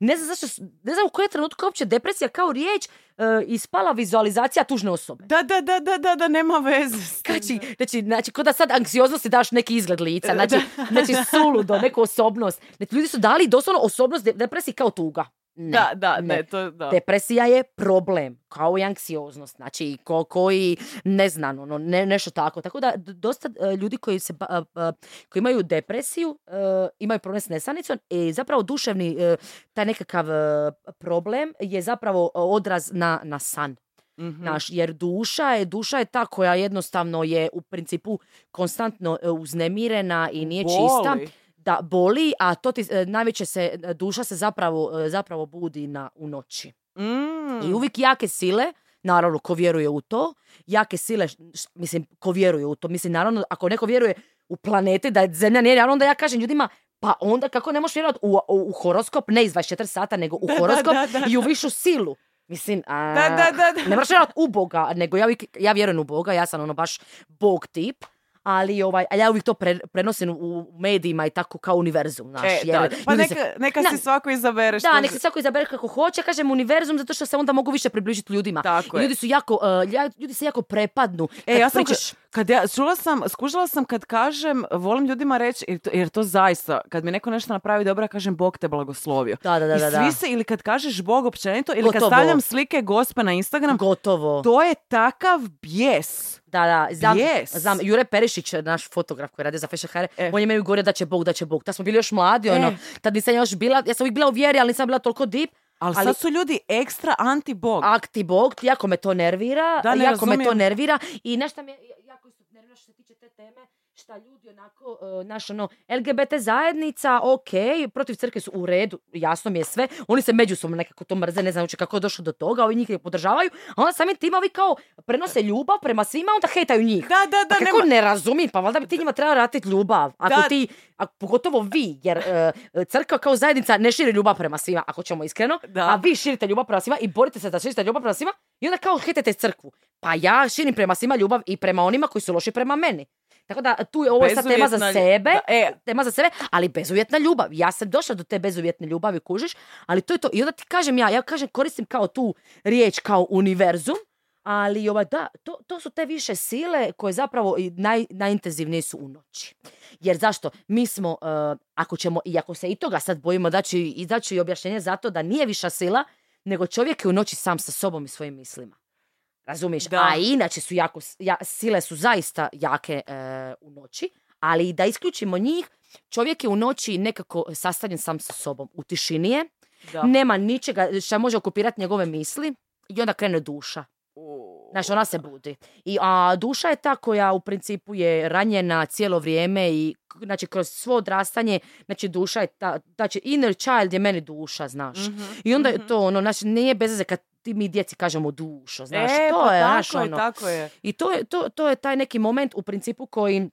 ne znam zašto, ne znam u kojem trenutku uopće depresija kao riječ e, ispala vizualizacija tužne osobe. Da, da, da, da, da, da, nema veze. Znači, znači, znači, ko da sad anksioznosti daš neki izgled lica, znači, znači suludo, neku osobnost. Znači, ljudi su dali doslovno osobnost de- depresiji kao tuga. Ne, Da, da, ne, to da. Depresija je problem, kao i anksioznost, znači ko, koji ne znam, ono, ne, nešto tako. Tako da dosta e, ljudi koji, se, a, koji imaju depresiju e, imaju problem s nesanicom i zapravo duševni e, taj nekakav e, problem je zapravo odraz na, na san. Mhm. Naš, jer duša je, duša je ta koja jednostavno je u principu konstantno e, uznemirena i nije čista Boli. Da boli, a to ti, e, najveće se, duša se zapravo, e, zapravo budi na, u noći. Mm. I uvijek jake sile, naravno ko vjeruje u to, jake sile, š- mislim, ko vjeruje u to, mislim, naravno, ako neko vjeruje u planete, da je zemlja nije, naravno onda ja kažem ljudima, pa onda kako ne možeš vjerovati u, u, u horoskop, ne iz 24 sata, nego u Da, horoskop da, da, i u višu silu. Mislim, a, Da, da, da, da. ne moraš vjerovati u Boga, nego ja, ja vjerujem u Boga, ja sam ono baš Bog tip, ali ovaj, a ja uvijek to pre- prenosim u medijima i tako kao univerzum, znaš. E, jer da, pa se- neka, neka Na- si svako izabere što da, želi. nek se svako izabere kako hoće, kažem univerzum zato što se onda mogu više približiti ljudima. Tako I ljudi su jako, uh, ljudi se jako prepadnu. E, Kad ja sam, pričaš- kad ja, čula sam, skužila sam kad kažem, volim ljudima reći, jer to, jer to zaista, kad mi neko nešto napravi dobro, ja kažem Bog te blagoslovio. Da, da, da, I da, svi da. se, ili kad kažeš Bog općenito, ili Gotovo. kad stavljam slike gospe na Instagram, Gotovo. to je takav bijes. Da, da, znam, Yes. znam, Jure Perišić, naš fotograf koji radi za Fashion HR, E. on je meni govorio da će Bog, da će Bog. Tad smo bili još mladi, ono, E. tad nisam još bila, ja sam uvijek bila u vjeri, ali nisam bila toliko deep. Ali, Ali- sad su ljudi ekstra anti-Bog. Akti Bog, jako me to nervira, Da, ne jako me to razumijem. nervira i nešto me jako isto nervira što se tiče te teme, šta ljudi onako, uh, naš ono, LGBT zajednica, ok, protiv crkve su u redu, jasno mi je sve, oni se međusobno nekako to mrze, ne znam uopće kako je došlo do toga, ovi njih ne podržavaju, a onda samim tim ovi kao prenose ljubav prema svima, onda hejtaju njih. Da, da, da, Pa kako nema- ne razumijem, pa valjda bi ti njima trebala vratiti ljubav. Ako Da. ti, a pogotovo vi, jer e, crkva kao zajednica ne širi ljubav prema svima, ako ćemo iskreno, Da. a vi širite ljubav prema svima i borite se da širite ljubav prema svima i onda kao hejtate crkvu. Pa ja širim prema svima ljubav i prema onima koji su loši prema meni. Tako da tu je ovo sad tema za sebe, da, e. tema za sebe, ali bezuvjetna ljubav. Ja sam došla do te bezuvjetne ljubavi, kužiš, ali to je to. I onda ti kažem ja, ja kažem, koristim kao tu riječ kao univerzum, ali ovaj, da, to, to su te više sile koje zapravo i naj, najintenzivnije su u noći. Jer zašto? Mi smo, eh, ako ćemo, i ako se i toga sad bojimo, daći, i daću i objašnjenje zato da nije viša sila, nego čovjek je u noći sam sa sobom i svojim mislima. Razumiješ? Da. A inače su jako, ja, sile su zaista jake eh, u noći, ali da isključimo njih, čovjek je u noći nekako sastavljen sam sa sobom. U tišini je, Da. nema ničega što može okupirati njegove misli i onda krene duša. Znači, ona se budi. I, a duša je ta koja u principu je ranjena cijelo vrijeme i znači kroz svo odrastanje, znači duša je ta, znači inner child je meni duša, znaš. Mhm, I onda je to ono, znači nije bez veze kad ti mi djeci kažemo dušo, znaš, e, to pa je, tako znaš, je, ono. tako je. I to je, to, to je taj neki moment u principu koji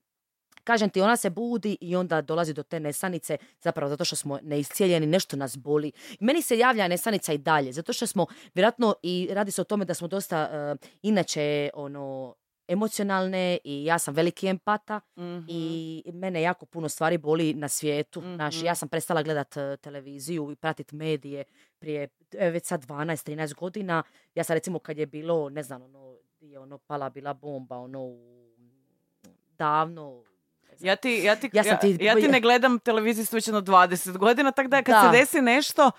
Kažem ti, ona se budi i onda dolazi do te nesanice, zapravo zato što smo neiscijeljeni, nešto nas boli. Meni se javlja nesanica i dalje, zato što smo, vjerojatno i radi se o tome da smo dosta, eh, inače, ono, emocionalne i ja sam veliki empata Mhm. i mene jako puno stvari boli na svijetu. Znaš, Mhm. ja sam prestala gledat e, televiziju i pratit medije prije e, već sad 12-13 godina. Ja sam recimo kad je bilo, ne znam, ono, je ono pala bila bomba, ono davno. Ne. Ja ti, ja, ti, Ja sam ja, ti- ja ti ne gledam televiziju jedno 20 godina, tako da kad Da. se desi nešto,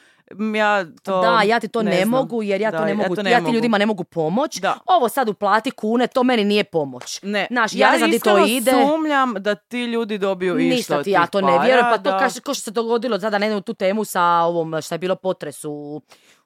ja to da, ja ti to ne, znam. mogu jer ja Da, to ne mogu, ja, ne ti mogu. ljudima ne mogu pomoć. Da. Ovo sad uplati kune, to meni nije pomoć. Ne, Znaš, ja ne znam di to ide. sumnjam da ti ljudi dobiju išta Ništa od ti ja to ne vjerujem, pa to kaže ko što se dogodilo sada ne idem u tu temu sa ovom šta je bilo potres u,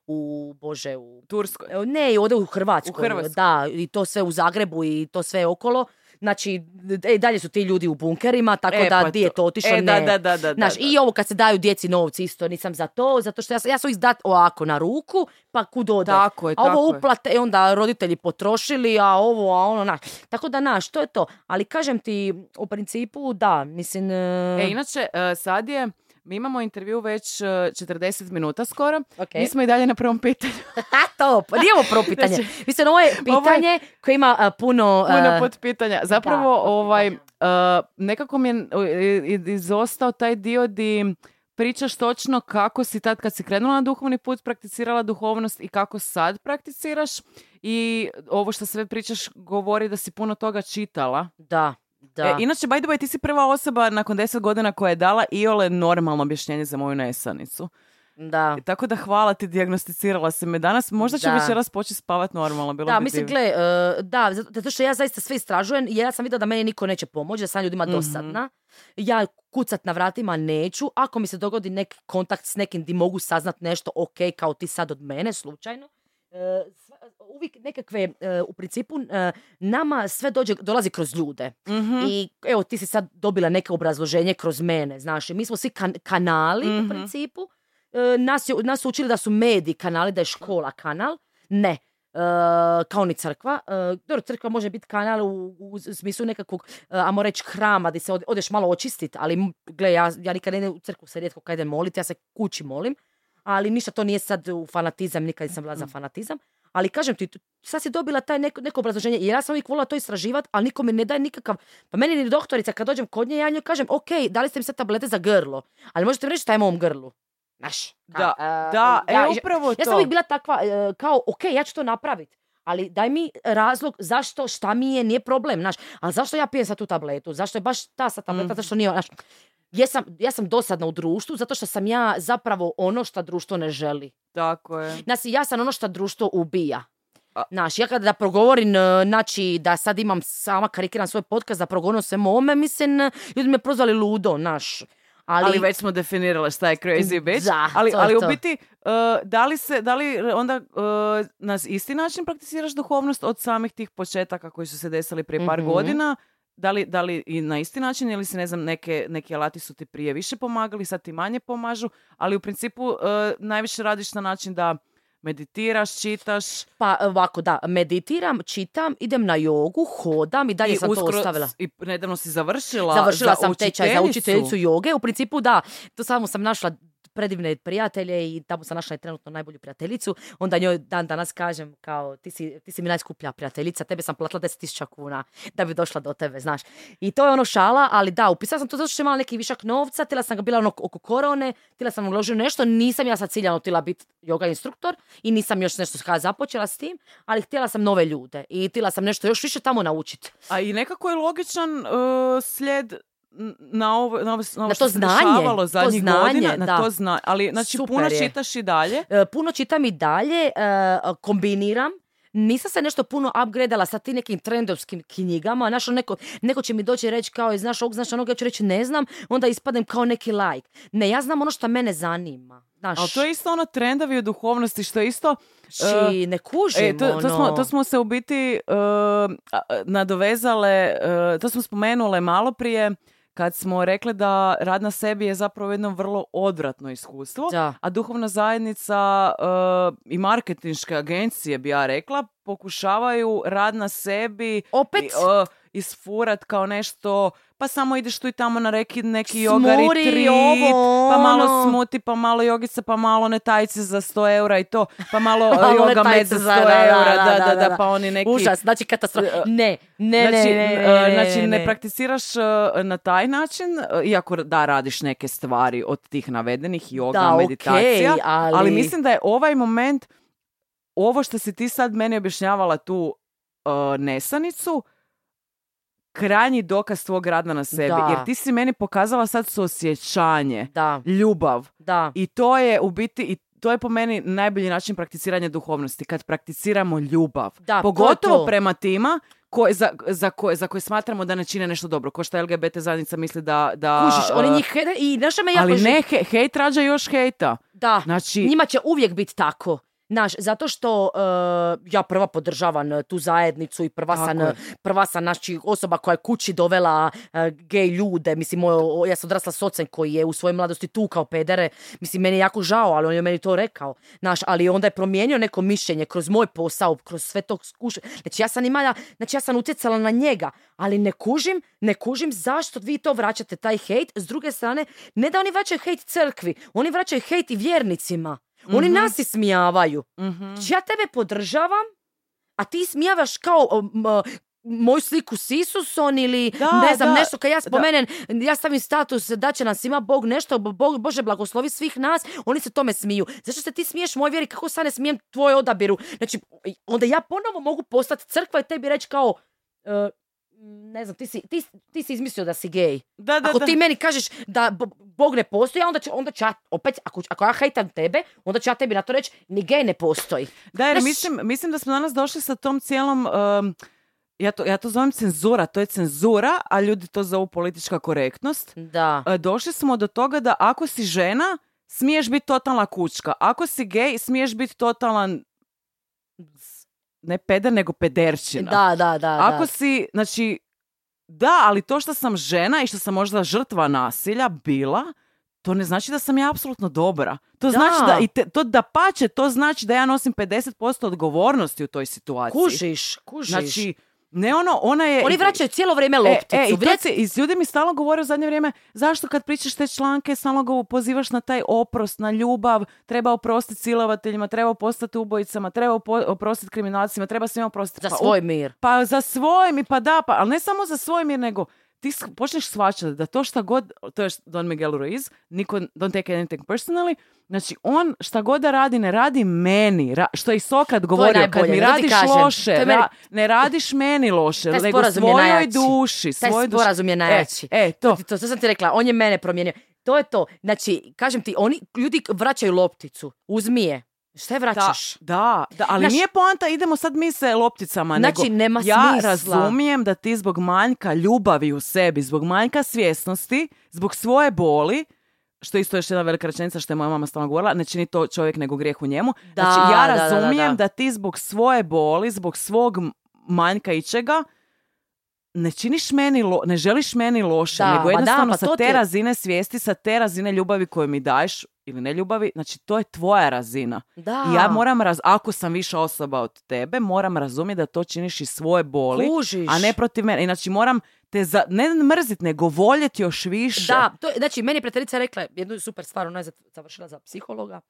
u Bože, u Turskoj. Ne, ovdje u Hrvatskoj. U Hrvatskoj. Da, i to sve u Zagrebu i to sve okolo. Znači, e, dalje su ti ljudi u bunkerima, tako E, da pa di je to- otišlo, e, ne. da, da, da, Znaš, da, i ovo kad se daju djeci novci isto nisam za to, zato što ja, ja sam ih dat ovako na ruku, pa kud ode. Tako je, a ovo tako je. uplate, e, onda roditelji potrošili, a ovo, a ono, naš. Tako da, naš, to je to. Ali kažem ti, u principu, da, mislim... e, E, inače, e, sad je, mi imamo intervju već e, 40 minuta skoro. Ok. Mi smo i dalje na prvom pitanju. [laughs] To, pa nije ovo prvo pitanje. Znači, Mislim, ovo je ovo je- pitanje koje ima a, puno... Puno a, potpitanja. Zapravo, da, ovaj, e, nekako mi je e, izostao taj dio di pričaš točno kako si tad kad si krenula na duhovni put prakticirala duhovnost i kako sad prakticiraš i ovo što sve pričaš govori da si puno toga čitala. Da, da. E, inače, by the way, ti si prva osoba nakon 10 godina koja je dala iole normalno objašnjenje za moju nesanicu. da. I Tako da hvala ti, dijagnosticirala si me danas. Možda ću Da. večeras početi spavat normalno. Bilo Da, bi mislim, gle, e, da, zato što ja zaista sve istražujem jer ja sam vidjela da meni niko neće pomoći, da sam ljudima Mhm. dosadna. Ja kucat na vratima neću. Ako mi se dogodi neki kontakt s nekim di mogu saznat nešto, ok, kao ti sad od mene, slučajno. E, uvijek nekakve, e, u principu, e, nama sve dođe, dolazi kroz ljude. Mhm. I evo, ti si sad dobila neko obrazloženje kroz mene, znaš, mi smo svi kan- kanali u Mhm. principu. Nas, je, nas su učili da su mediji kanali, da je škola kanal. Ne. E, kao ni crkva. E, dobro, crkva može biti kanal u, u smislu nekakvog, e, ajmo reći, hrama gdje se ode- odeš malo očistiti, ali gle, ja, ja nikad ne idem u crkvu, se rijetko kad idem moliti, ja se kući molim, ali ništa to nije sad u fanatizam, nikad nisam bila za fanatizam. Ali kažem ti, sad si dobila taj neko, neko obrazloženje, jer ja sam uvijek volila to istraživati, ali niko mi ne daje nikakav, pa meni ni doktorica kad dođem kod nje, ja njoj kažem, ok, dali ste mi sad tablete za grlo, ali možete mi reći šta je mom grlu? Znaš, Da, a, da, ja, e, upravo ja to. sam uvijek bila takva, e, kao, ok, ja ću to napraviti. Ali daj mi razlog zašto, šta mi je, nije problem, znaš. Ali zašto ja pijem sad tu tabletu? Zašto je baš ta sad tableta, Mhm. zašto nije, znaš. Jesam, ja sam dosadna u društvu zato što sam ja zapravo ono što društvo ne želi. Tako je. Znači, ja sam ono što društvo ubija. Znaš, ja kada da progovorim, e, znači, da sad imam sama karikiram svoj podcast, da progovorim o svemu ovome, mislim, e, ljudi me prozvali ludo, znaš. Ali, Ali, već smo definirale šta je crazy bitch. Da, ali, to ali u to. biti, uh, da li se, da li onda uh, na isti način prakticiraš duhovnost od samih tih početaka koji su se desili prije par Mhm. godina? Da li, da li i na isti način ili se ne znam neke, neki alati su ti prije više pomagali, sad ti manje pomažu, ali u principu uh, najviše radiš na način da meditiraš, čitaš Pa ovako, da, meditiram, čitam, idem na jogu, hodam i dalje i sam to uskoro ostavila. i nedavno si završila Završila za sam tečaj za učiteljicu joge. U principu da, to samo sam našla predivne prijatelje i tamo sam našla i trenutno najbolju prijateljicu. Onda njoj dan danas kažem kao ti si, ti si mi najskuplja prijateljica, tebe sam platila 10.000 kuna da bi došla do tebe, znaš. I to je ono šala, ali da, upisala sam to zato što sam imala neki višak novca, tila sam ga bila ono oko korone, tila sam uložiti u nešto, nisam ja sad ciljano htjela biti yoga instruktor i nisam još nešto započela s tim, ali htjela sam nove ljude i htjela sam nešto još više tamo naučiti. A i nekako je logičan uh, slijed na ovo, na ovo, na ovo Na što to se znanje, dešavalo to zadnjih znanje, godina. Na da. to zna, ali znači Super puno je. čitaš i dalje. E, puno čitam i dalje, e, kombiniram. Nisam se nešto puno upgradeala sa tim nekim trendovskim knjigama. Znaš, ono neko, neko će mi doći i reći kao, znaš ovog, znaš onog, ja ću reći ne znam, onda ispadnem kao neki like. Ne, ja znam ono što mene zanima. Znaš, Ali to je isto ono trendovi u duhovnosti što je isto... či ne kužim, E, to, to, smo, ono. to smo se u biti uh, nadovezale, uh, to smo spomenule malo prije kad smo rekli da rad na sebi je zapravo jedno vrlo odvratno iskustvo. Da. A duhovna zajednica uh, i marketinške agencije, bi ja rekla, pokušavaju rad na sebi Opet? i, o, isfurat kao nešto, pa samo ideš tu i tamo na reki, neki Smuri, retreat, ovo, pa malo ono. smuti, pa malo jogica, pa malo netajci za 100 eura i to, pa malo [laughs] Malo yoga med za 100 za- eura, da, da, da, da, da, da. pa oni neki... Užas, znači katastrofa. Ne, ne, ne, Znači, ne, ne, e, ne, znači ne, ne. prakticiraš e, na taj način, e, iako da radiš neke stvari od tih navedenih, yoga, Da, okej, meditacija, ali- mislim da je ovaj moment, ovo što si ti sad meni objašnjavala tu e, nesanicu, krajnji dokaz tvog rada na sebi. Da. Jer ti si meni pokazala sad suosjećanje, Da, ljubav. da. I to je u biti, i to je po meni najbolji način prakticiranja duhovnosti, kad prakticiramo ljubav. Da, Pogotovo to. prema tima koje, za, za, koje, za koje smatramo da ne čine nešto dobro. Ko što LGBT zajednica misli da... da Kužiš, oni e, njih hejde- i naša me jako Ali ne, he- hejt rađa još hejta. Da, Znači, njima će uvijek biti tako. Znaš, zato što e, ja prva podržavam e, tu zajednicu i prva sam, je. e, prva sam znači, osoba koja je kući dovela e, gej ljude. Mislim, moj, ja sam odrasla s ocem koji je u svojoj mladosti tukao pedere. Mislim, meni je jako žao, ali on je meni to rekao. Znaš, ali onda je promijenio neko mišljenje kroz moj posao, kroz sve to skuš... Znači, ja sam imala, znači ja sam utjecala na njega, ali ne kužim, ne kužim zašto vi to vraćate, taj hejt. S druge strane, ne da oni vraćaju hejt crkvi, oni vraćaju hejt i vjernicima. Oni nas ismijavaju. mhm. Znači, ja tebe podržavam, a ti smijavaš kao um, uh, moju sliku s Isusom ili Da, ne znam da, nešto kad ja da. spomenem, ja stavim status da će nas ima Bog nešto, Bog, Bože blagoslovi svih nas, oni se tome smiju. Zašto se ti smiješ moj vjeri, kako sad ne smijem tvoj odabiru? Znači, onda ja ponovo mogu postati crkva i tebi reći kao, e, ne znam, ti si, ti, ti si izmislio da si gej. Da, da, Ako da. ti meni kažeš da Bo- Bog ne postoji, onda ću, onda ću ja, opet, ako, ako ja hejtam tebe, onda ću ja tebi na to reći, ni gej ne postoji. Da, jer Znaš- mislim, mislim da smo danas došli sa tom cijelom... um, ja, to, ja to zovem cenzura, to je cenzura, a ljudi to zovu politička korektnost. Da. E, došli smo do toga da ako si žena, smiješ biti totalna kučka. Ako si gej, smiješ biti totalan ne peder, nego pederčina. Da, da, da. Ako da. si, znači, da, ali to što sam žena i što sam možda žrtva nasilja bila, to ne znači da sam ja apsolutno dobra. To Da. znači da, i te, to da pače, to znači da ja nosim 50% odgovornosti u toj situaciji. Kužiš, kužiš. Znači, ne ono, ona je... Oni vraćaju cijelo vrijeme lopticu. E, e, i, to se, i ljudi mi stalno govore u zadnje vrijeme, zašto kad pričaš te članke, stalno ga pozivaš na taj oprost, na ljubav, treba oprostiti silovateljima, treba postati ubojicama, treba oprostiti kriminalcima, treba svima oprostiti. Za Pa, svoj mir. pa za svoj mi, pa da, pa, ali ne samo za svoj mir, nego ti počneš shvaćati da to šta god, to je Don Miguel Ruiz, niko, don't take anything personally, znači on šta god da radi, ne radi meni, ra, što je i Sokrat govorio, kad mi radiš kažem. loše, meni- ra- ne radiš meni loše, Taj nego sporazum svojoj duši, Taj svojoj duši. sporazum je najjači. E, e, to. To, to, to sam ti rekla, on je mene promijenio. To je to. Znači, kažem ti, oni, ljudi vraćaju lopticu. Uzmi je. Šta je vraćaš? da, da, ali Znaš- nije poanta idemo sad mi se lopticama, Znači, nego nema ja smisla. razumijem da ti zbog manjka ljubavi u sebi, zbog manjka svjesnosti, zbog svoje boli, što je isto još jedna velika rečenica što je moja mama stalno govorila, ne čini to čovjek nego grijeh u njemu. Da, znači ja da, da, da, razumijem da. da ti zbog svoje boli, zbog svog manjka ičega, ne činiš meni, lo- ne želiš meni loše, Da, nego ma da, jednostavno pa sa te ti razine svijesti, sa te razine ljubavi koju mi daješ, ili ne ljubavi, znači to je tvoja razina. Da. I ja moram, raz- ako sam viša osoba od tebe, moram razumjeti da to činiš iz svoje boli, Kužiš. a ne protiv mene. Znači moram te za, ne mrzit, nego voljeti još više. Da, to, znači, meni je prijateljica rekla jednu super stvar, ona je za- završila za psihologa.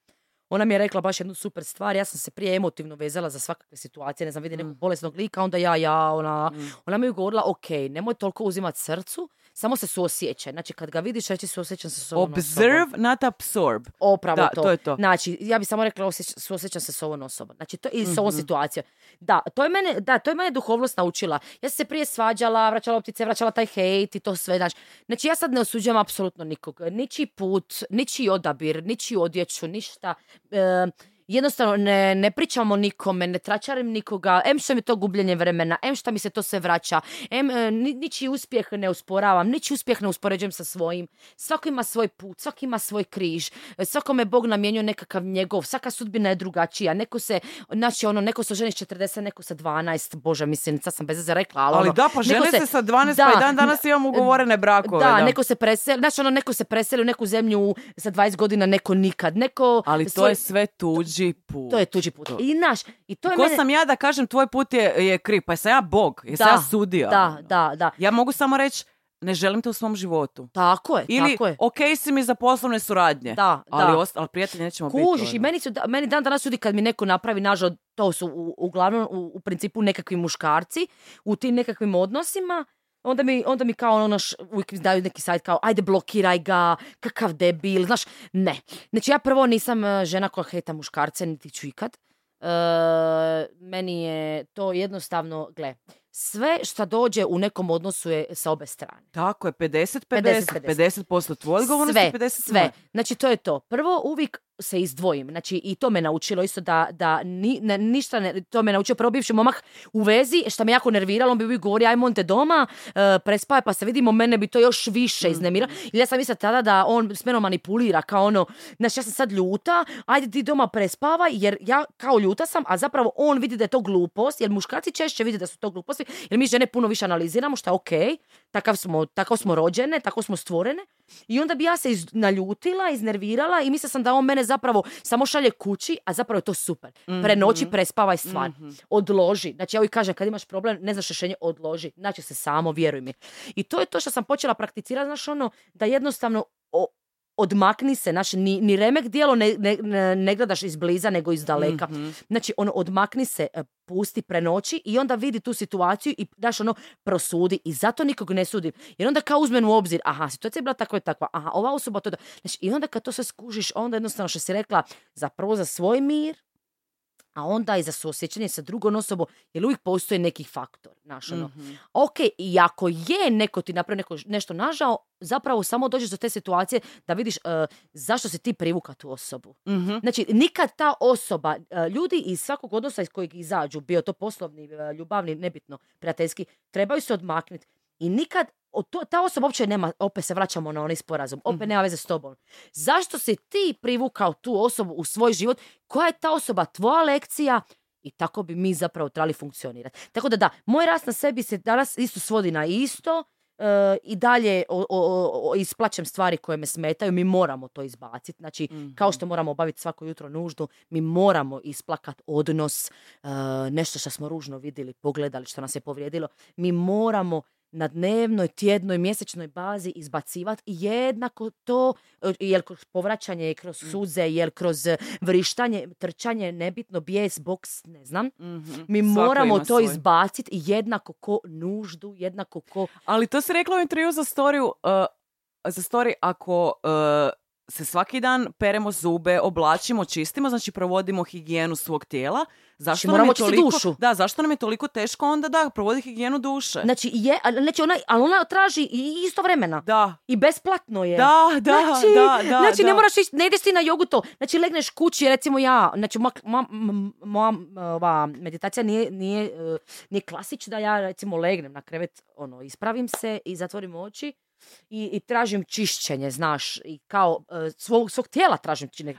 Ona mi je rekla baš jednu super stvar, ja sam se prije emotivno vezala za svakakve situacije, ne znam, vidi Mm. nekog bolesnog lika, onda ja, ja, ona, ona mi je govorila, ok, nemoj toliko uzimati srcu, samo se suosjećaj. Znači, kad ga vidiš, reći suosjećam se s ovom Observe, osobom. not absorb. Opravo Da, to. to je to. Znači, ja bi samo rekla, osjeć- suosjećam se s ovom osobom. Znači, to, i s ovom situacijom. Da, to je mene, da, to je mene duhovnost naučila. Ja sam se prije svađala, vraćala optice, vraćala taj hejt i to sve. Znači, znači ja sad ne osuđujem apsolutno nikog. Ničiji put, ničiji odabir, ničiji odjeću, ništa. E, jednostavno ne, ne pričamo nikome, ne tračarim nikoga, em što mi to gubljenje vremena, em što mi se to sve vraća, em e, ni, ničiji uspjeh ne usporavam, ničiji uspjeh ne uspoređujem sa svojim. Svako ima svoj put, svako ima svoj križ, e, svakome Bog namijenio nekakav njegov, svaka sudbina je drugačija, neko se, znači ono, neko se ženi s 40, neko sa 12, bože, mislim, sad sam bez veze rekla, ali, Ali ono, da, pa žene se, sa 12, pa i dan danas imamo ugovorene brakove. da, Da, neko se preseli, znači ono, neko se preseli u neku zemlju sa 20 godina, neko nikad, neko... Ali to svoj- je sve tuđe tuđi put. To je tuđi put. I naš, i to je Ko mene... sam ja da kažem tvoj put je, je kriv? Pa jesam ja Bog? Jesam ja sudija? Da, da, da. Ja mogu samo reći, ne želim te u svom životu. Tako je, Ili, tako je. ok si mi za poslovne suradnje. Da, ali, da. ost- ali prijatelji nećemo biti. Kužiš, i ono. meni, su, da- meni dan danas ljudi kad mi neko napravi nažal, to su u- uglavnom u, u principu nekakvi muškarci u tim nekakvim odnosima, onda mi, onda mi kao ono naš, uvijek mi daju neki sajt kao ajde blokiraj ga, kakav debil, znaš, ne. Znači ja prvo nisam e, žena koja hejta muškarce, niti ću ikad. E, meni je to jednostavno, gle, sve što dođe u nekom odnosu je sa obe strane. Tako je, 50-50. 50-50. 50% tvoje odgovornosti, sve, 50% sve. Znači to je to. Prvo uvijek se izdvojim. Znači i to me naučilo isto da, da ni, ne- ništa ne, to me naučio prvo bivši momak u vezi, što me jako nerviralo, on bi uvijek govorio ajmo on te doma, e, prespaj pa se vidimo, mene bi to još više Mhm. iznemiralo. I ja sam mislila tada da on s menom manipulira kao ono, znači ja sam sad ljuta, ajde ti doma prespavaj, jer ja kao ljuta sam, a zapravo on vidi da je to glupost, jer muškarci češće vide da su to gluposti, jer mi žene puno više analiziramo, što je okej, takav smo, tako smo rođene, tako smo stvorene. I onda bi ja se iz, naljutila, iznervirala i mislila sam da on mene zapravo samo šalje kući, a zapravo je to super. Prenoći, prespavaj stvar. Odloži. Znači ja uvijek kažem, kad imaš problem, ne znaš rješenje, odloži. Znači se samo, vjeruj mi. I to je to što sam počela prakticirati, znaš ono, da jednostavno o- odmakni se, znači ni, ni remek dijelo ne, ne, ne, gledaš izbliza nego iz daleka. Znači ono odmakni se, e, pusti, prenoći i onda vidi tu situaciju i daš ono prosudi i zato nikog ne sudim. Jer onda kao uzmem u obzir, aha, situacija je bila takva i takva, aha, ova osoba to da. Znači i onda kad to sve skužiš, onda jednostavno što si rekla, zapravo za svoj mir, a onda i za suosjećanje sa drugom osobom, jer uvijek postoji neki faktor, znaš, ono. Ok, i ako je neko ti napravio neko, nešto nažao, zapravo samo dođeš do te situacije da vidiš e, zašto si ti privuka tu osobu. Znači, nikad ta osoba, e, ljudi iz svakog odnosa iz kojeg izađu, bio to poslovni, e, ljubavni, nebitno, prijateljski, trebaju se odmaknuti. I nikad, o to, ta osoba uopće nema, opet se vraćamo na onaj sporazum, opet nema veze s tobom. Zašto si ti privukao tu osobu u svoj život? Koja je ta osoba tvoja lekcija? I tako bi mi zapravo trebali funkcionirati. Tako da da, moj rast na sebi se danas isto svodi na isto, e, i dalje o, o- o- isplaćem stvari koje me smetaju, mi moramo to izbaciti. Znači, kao što moramo obaviti svako jutro nuždu, mi moramo isplakat odnos, e, nešto što smo ružno vidjeli, pogledali, što nas je povrijedilo. Mi moramo na dnevnoj, tjednoj, mjesečnoj bazi izbacivati jednako to, e, jel kroz povraćanje, kroz suze, jel kroz e, vrištanje, trčanje, nebitno, bijes, boks, ne znam. Mi Svako moramo to svoj. izbaciti jednako ko nuždu, jednako ko Ali to se rekla u intervju za storiju, uh, za story ako uh, se svaki dan peremo zube, oblačimo, čistimo, znači provodimo higijenu svog tijela. Zašto Znači, nam moramo je toliko, dušu. Da, zašto nam je toliko teško onda da provodi higijenu duše? Znači, je, ali, znači ona, ali ona traži i isto vremena. Da. I besplatno je. Da, da, znači, da, da, Znači, ne da. moraš ići, ne ideš ti na jogu to. Znači, legneš kući, recimo ja, znači, moja, moja, moja ova, meditacija nije, nije, eh, nije klasična, da ja, recimo, legnem na krevet, ono, ispravim se i zatvorim oči i, i tražim čišćenje, znaš, i kao eh, svog, svog tijela tražim čišćenje.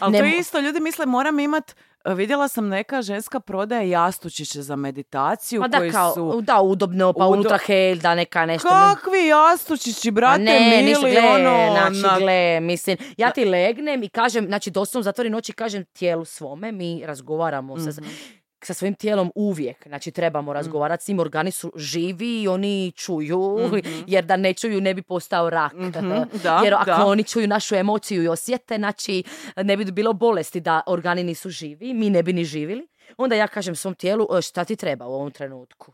Ali Ne to je isto, ljudi misle moram imat, uh, vidjela sam neka ženska prodaje jastučiće za meditaciju Pa da, koji kao, su... da, udobno, pa Udo- unutra hel, da neka nešto. Kakvi jastučići, A brate, ne, ništa, mili, gle, ono, znači, na- gle, mislim, ja ti legnem i kažem, znači, doslovno zatvorim oči i kažem tijelu svome, mi razgovaramo sa, Mhm. Sa svojim tijelom uvijek, znači, trebamo razgovarati s njim, organi su živi i oni čuju, [laughs] jer da ne čuju ne bi postao rak. Mhm, [laughs] da, jer ako da. oni čuju našu emociju i osjete, znači, ne bi bilo bolesti da organi nisu živi, mi ne bi ni živili. Onda ja kažem svom tijelu, "E, šta ti treba u ovom trenutku?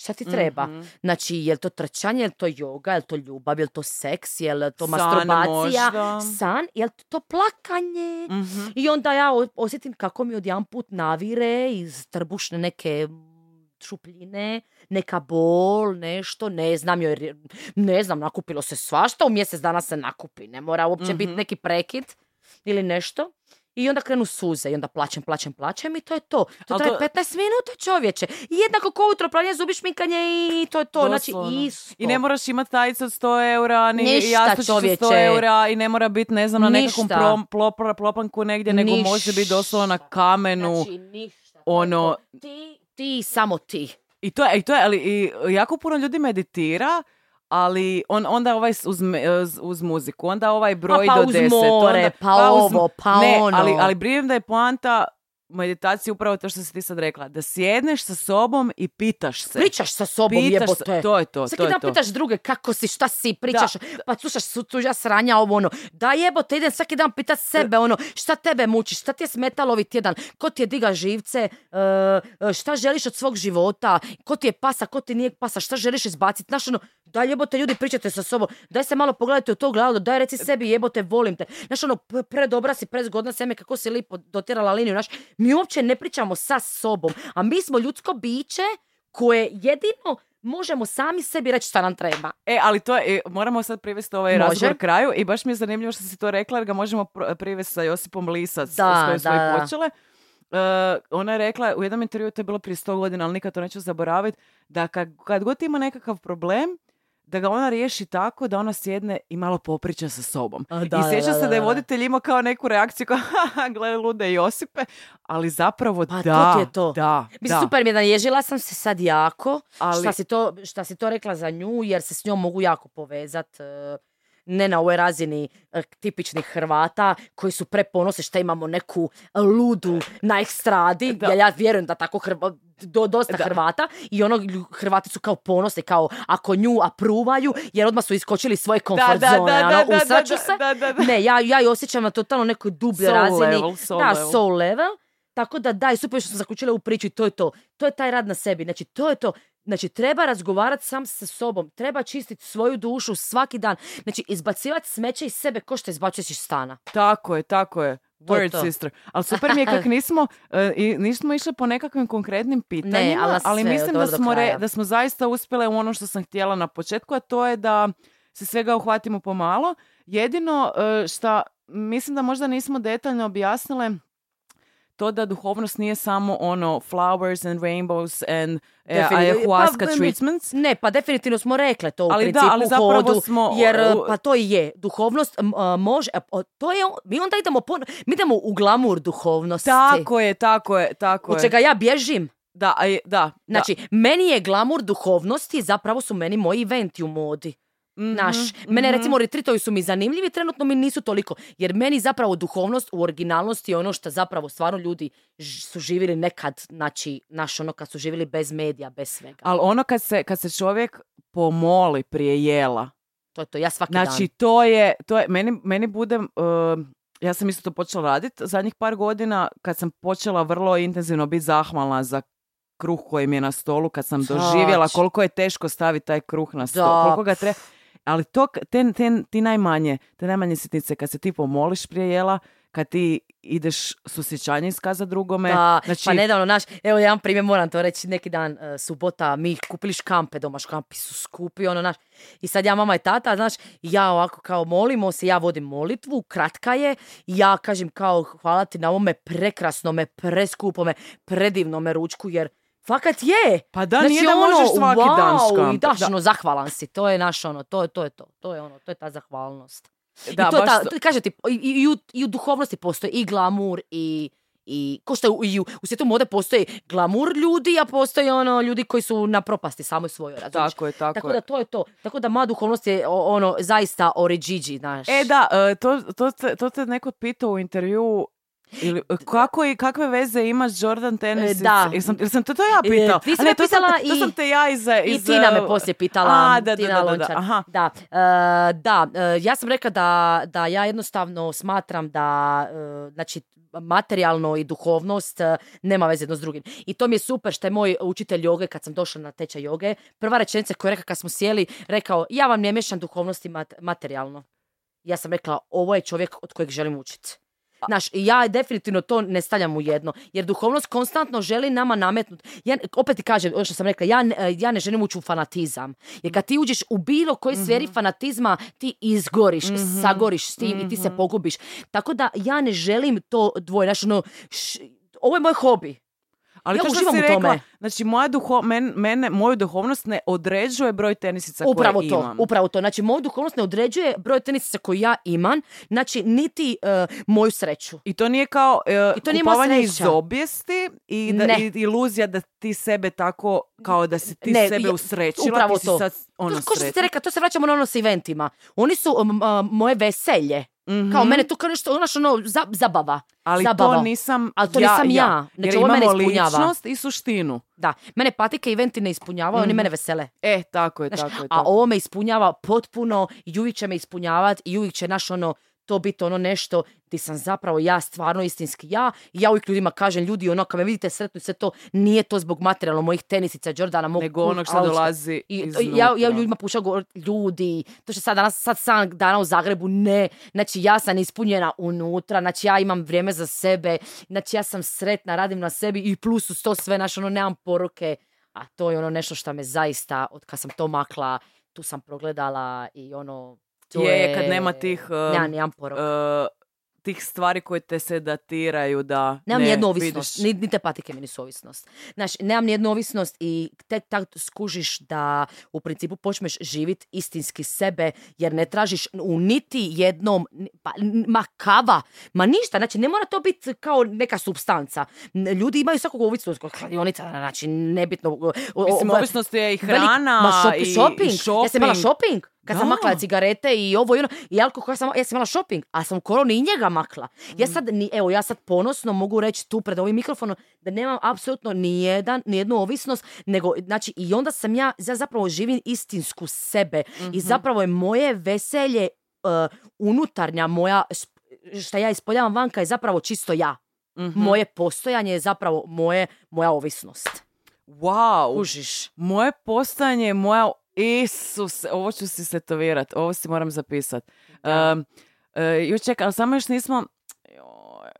Šta ti treba? Mhm. Znači, je li to trčanje, je li to yoga, je li to ljubav, je li to seks, je li to San masturbacija, možda. san, je li to plakanje? Mhm. I onda ja osjetim kako mi odjedanput navire iz trbušne neke šupljine, neka bol, nešto, ne znam, jer ne znam, nakupilo se svašta, u mjesec dana se nakupi, ne mora uopće biti neki prekid ili nešto. I onda krenu suze i onda plaćem, plaćem, plaćem i to je to. To traje to- 15 minuta čovječe. I jednako ko utro pranje zubi šminkanje i to je to. Znači isto. I ne moraš imati tajicu od 100 eura, ni Ništa, jastučić od 100 čovječe. eura i ne mora biti, ne znam, na nekakvom Ništa. prom, plopra- plopanku negdje, nego može biti doslovno na kamenu. Znači ništa. ono-. Ti, ti, samo ti. I to je, i to je, ali i jako puno ljudi meditira, ali on, onda ovaj uz, uz, uz muziku, onda ovaj broj pa do uz deset. more, onda, pa uz- ovo, pa ne, ono. Ali, ali brinem da je poanta meditacije upravo to što si ti sad rekla, da sjedneš sa sobom i pitaš se. Pričaš sa sobom, Pitaš jebote. to je to, Svaki to je dan to. pitaš druge kako si, šta si, pričaš, pa slušaš su tuđa sranja, ovo ono. Da jebote, idem svaki dan pitat sebe, ono, šta tebe muči, šta ti je smetalo ovaj tjedan, ko ti je diga živce, e, e, šta želiš od svog života, ko ti je pasa, ko ti nije pasa, šta želiš izbaciti, znaš ono, daj jebote ljudi pričate sa sobom, daj se malo pogledajte u to gledalo, daj reci sebi jebote volim te, znaš ono, predobra si, prezgodna seme, kako si lipo dotjerala liniju, znaš, mi uopće ne pričamo sa sobom, a mi smo ljudsko biće koje jedino možemo sami sebi reći šta nam treba. E, ali to je, e, moramo sad privesti ovaj Može. razgovor kraju i baš mi je zanimljivo što si to rekla jer ga možemo pr- privesti sa Josipom Lisac Da, s kojim smo i počele. E, ona je rekla u jednom intervju, to je bilo prije 100 godina, ali nikad to neću zaboraviti, da kad, kad god ima nekakav problem, da ga ona riješi tako da ona sjedne i malo popriča sa sobom. A, da, I sjeća se da je voditelj imao kao neku reakciju kao [laughs] gle lude Josipe, ali zapravo Pa to da, ti je to. da, Mislim, da. super mi je da ježila sam se sad jako, Ali- šta, si to, šta si to rekla za nju, jer se s njom mogu jako povezat. e, ne na ovoj razini e, tipičnih Hrvata koji su preponose što imamo neku ludu na ekstradi, Da. jer ja vjerujem da tako Hrva- do, dosta Da. Hrvata i ono Hrvati su kao ponosni, kao ako nju apruvaju, jer odmah su iskočili svoje komfort da, zone, da, ono, da, da, usraću se. da, da, da. Ne, ja, ja ju osjećam na totalno nekoj dubljoj Soul razini. level, soul da, level. soul level. Tako da da, i super što sam zaključila u priču i to je to. To je taj rad na sebi. Znači, to je to. Znači, treba razgovarati sam sa sobom. Treba čistiti svoju dušu svaki dan. Znači, izbacivati smeće iz sebe ko što izbacuješ iz stana. Tako je, tako je. Word to. sister. Ali super mi je kak [laughs] nismo, e, i nismo išli po nekakvim konkretnim pitanjima, Ne, ali mislim da smo, re- da smo zaista uspjele u ono što sam htjela na početku, a to je da se svega uhvatimo pomalo. Jedino e, šta mislim da možda nismo detaljno objasnile to da duhovnost nije samo ono flowers and rainbows and e, ayahuasca Pa, mi- treatments. Ne, pa definitivno smo rekle to u Ali da, principu ali u zapravo hodu, smo, jer u- pa to i je. Duhovnost a, može, o, to je, mi onda idemo, pon- mi idemo u glamur duhovnosti. Tako je, tako je, tako Od je. čega ja bježim. Da, a je- da, da. Znači, meni je glamur duhovnosti, zapravo su meni moji eventi u modi. Mhm, Naš, mene mhm. recimo retritovi su mi zanimljivi, trenutno mi nisu toliko. Jer meni zapravo duhovnost u originalnosti je ono što zapravo stvarno ljudi ž- su živjeli nekad, znači, naš ono kad su živjeli bez medija, bez svega. Ali ono kad se, kad se čovjek pomoli prije jela, To je to, ja svaki znači dan. to je, to je, meni, meni bude, uh, ja sam isto to počela raditi zadnjih par godina kad sam počela vrlo intenzivno biti zahvalna za kruh koji mi je na stolu, kad sam doživjela koliko je teško staviti taj kruh na stol, Da. koliko ga treba, ali to, k- te, te, ti najmanje, te najmanje sitnice, kad se ti pomoliš prije jela, kad ti ideš susjećanje iskazat drugome, Da, znači, pa nedavno, naš, evo jedan primjer moram to reći, neki dan, e, subota, mi kupili škampe doma, škampi su skupi, ono, naš, i sad ja, mama i tata, znaš, ja ovako kao molimo se, ja vodim molitvu, kratka je, i ja kažem kao hvala ti na ovome prekrasnome, preskupome, predivnome ručku, jer fakat je. Pa da, Znači, nije da ono, možeš svaki dan škampe. I daš, Da. ono, zahvalan si, to je naš, ono, to je, to je to, to je ono, to je ta zahvalnost. Da, I to baš ta, to- to- kaže ti, i, i, u, i u duhovnosti postoji i glamur i i ko što u, i u, u svijetu mode postoji glamur ljudi, a postoji ono ljudi koji su na propasti samoj svojoj, razumiješ? Tako je, tako, Tako je. da to je to. Tako da moja duhovnost je o- ono zaista oriđiđi, znaš. E da, e, to, to, te, to te neko pitao u intervju ili e, kako i kakve veze imaš Jordan Tennis? E, da. Jesam, jesam te to ja pitala? ti si me ne, to sam, pitala te- to i- sam te ja iz... I iz Tina me e, poslije pitala, A, da, da, Tina da, da, da, Lončar. aha. Da, e, da, e, ja sam rekla da, da ja jednostavno smatram da e, znači, materijalno i duhovnost e, nema veze jedno s drugim. I to mi je super što je moj učitelj joge, kad sam došla na tečaj joge, prva rečenica koju je rekao kad smo sjeli, rekao, ja vam ne miješam duhovnost i mat- materijalno. Ja sam rekla, ovo je čovjek od kojeg želim učiti. Znaš, ja definitivno to ne stavljam u jedno, jer duhovnost konstantno želi nama nametnuti. Ja, opet ti kažem, ono što sam rekla, ja, ja ne želim ući u fanatizam. Jer kad ti uđeš u bilo koji sferi fanatizma, ti izgoriš, sagoriš s tim i ti se pogubiš. Tako da ja ne želim to dvoje. Znaš, ono, š- ovo je moj hobi. Ali Ja to što uživam si u rekla, tome. znači moja duho, men, mene, moju duhovnost ne određuje broj tenisica Upravo koje to, imam. upravo to. Znači, moju duhovnost ne određuje broj tenisica koju ja imam, znači, niti e, moju sreću. I to nije kao e, I to nije kupovanje iz sreća. obijesti i, da, i iluzija da ti sebe tako, kao da si ti Ne, sebe usrećila, upravo ti si to. sad ono to, ko što ste rekla, to se vraćamo na ono s eventima. Oni su um, a, moje veselje. Mhm. Kao mene to kao nešto, znaš, ono, za- zabava. Ali zabava. to nisam Ali to ja, nisam ja. Jer Znači, ovo mene imamo ispunjava. ličnost i suštinu. Da, mene patike i eventi ne ispunjavaju, oni Mhm. mene vesele. E, tako je, Znaš, tako je. a tako. ovo me ispunjava potpuno i uvijek će me ispunjavati i uvijek će naš ono to biti ono nešto gdje sam zapravo ja stvarno istinski ja. I ja uvijek ljudima kažem ljudi ono kad me vidite sretno i sve to. Nije to zbog materijalno mojih tenisica Jordana mog Nego onog što dolazi I ja, ja ljudima pušam govorit, ljudi, to što sad danas, sad sam dana u Zagrebu, ne, znači ja sam ispunjena unutra, znači ja imam vrijeme za sebe, znači ja sam sretna, radim na sebi i plus uz to sve, znači ono nemam poruke, a to je ono nešto što me zaista, od kad sam to makla, tu sam progledala i ono, to Je, je, kad nema tih, um, Nema, nemam poruka. E, tih stvari koje te sedatiraju da Nemam ne nijednu ovisnost, vidiš. ni, ni te patike mi nisu ovisnost. Znači, nemam nijednu ovisnost i tek tak skužiš da u principu počneš živjeti istinski sebe, jer ne tražiš u niti jednom, pa, ma kava, ma ništa, znači ne mora to biti kao neka substanca. Ljudi imaju svakog ovisnost, kod kladionica, znači nebitno. Mislim, ovisnost je i velik- hrana ma shop- i, shopping. i shopping. Ja sam imala shopping. Kad sam Da. makla cigarete i ovo i ono, i alkohol, ja sam, ja sam imala shopping, a sam u koroni i njega makla. Ja Mm. sad, ni, evo, ja sad ponosno mogu reći tu pred ovim mikrofonom da nemam apsolutno ni jedan, ni jednu ovisnost, nego, znači, i onda sam ja, ja zapravo živim istinsku sebe Mhm. i zapravo je moje veselje uh, unutarnja moja, šta ja ispoljavam vanka je zapravo čisto ja. Mhm. Moje postojanje je zapravo moje, moja ovisnost. Wow. Kužiš? Moje postojanje je moja... Isus, ovo ću si setovirat, ovo si moram zapisat. Um, još čekaj, ali samo još nismo...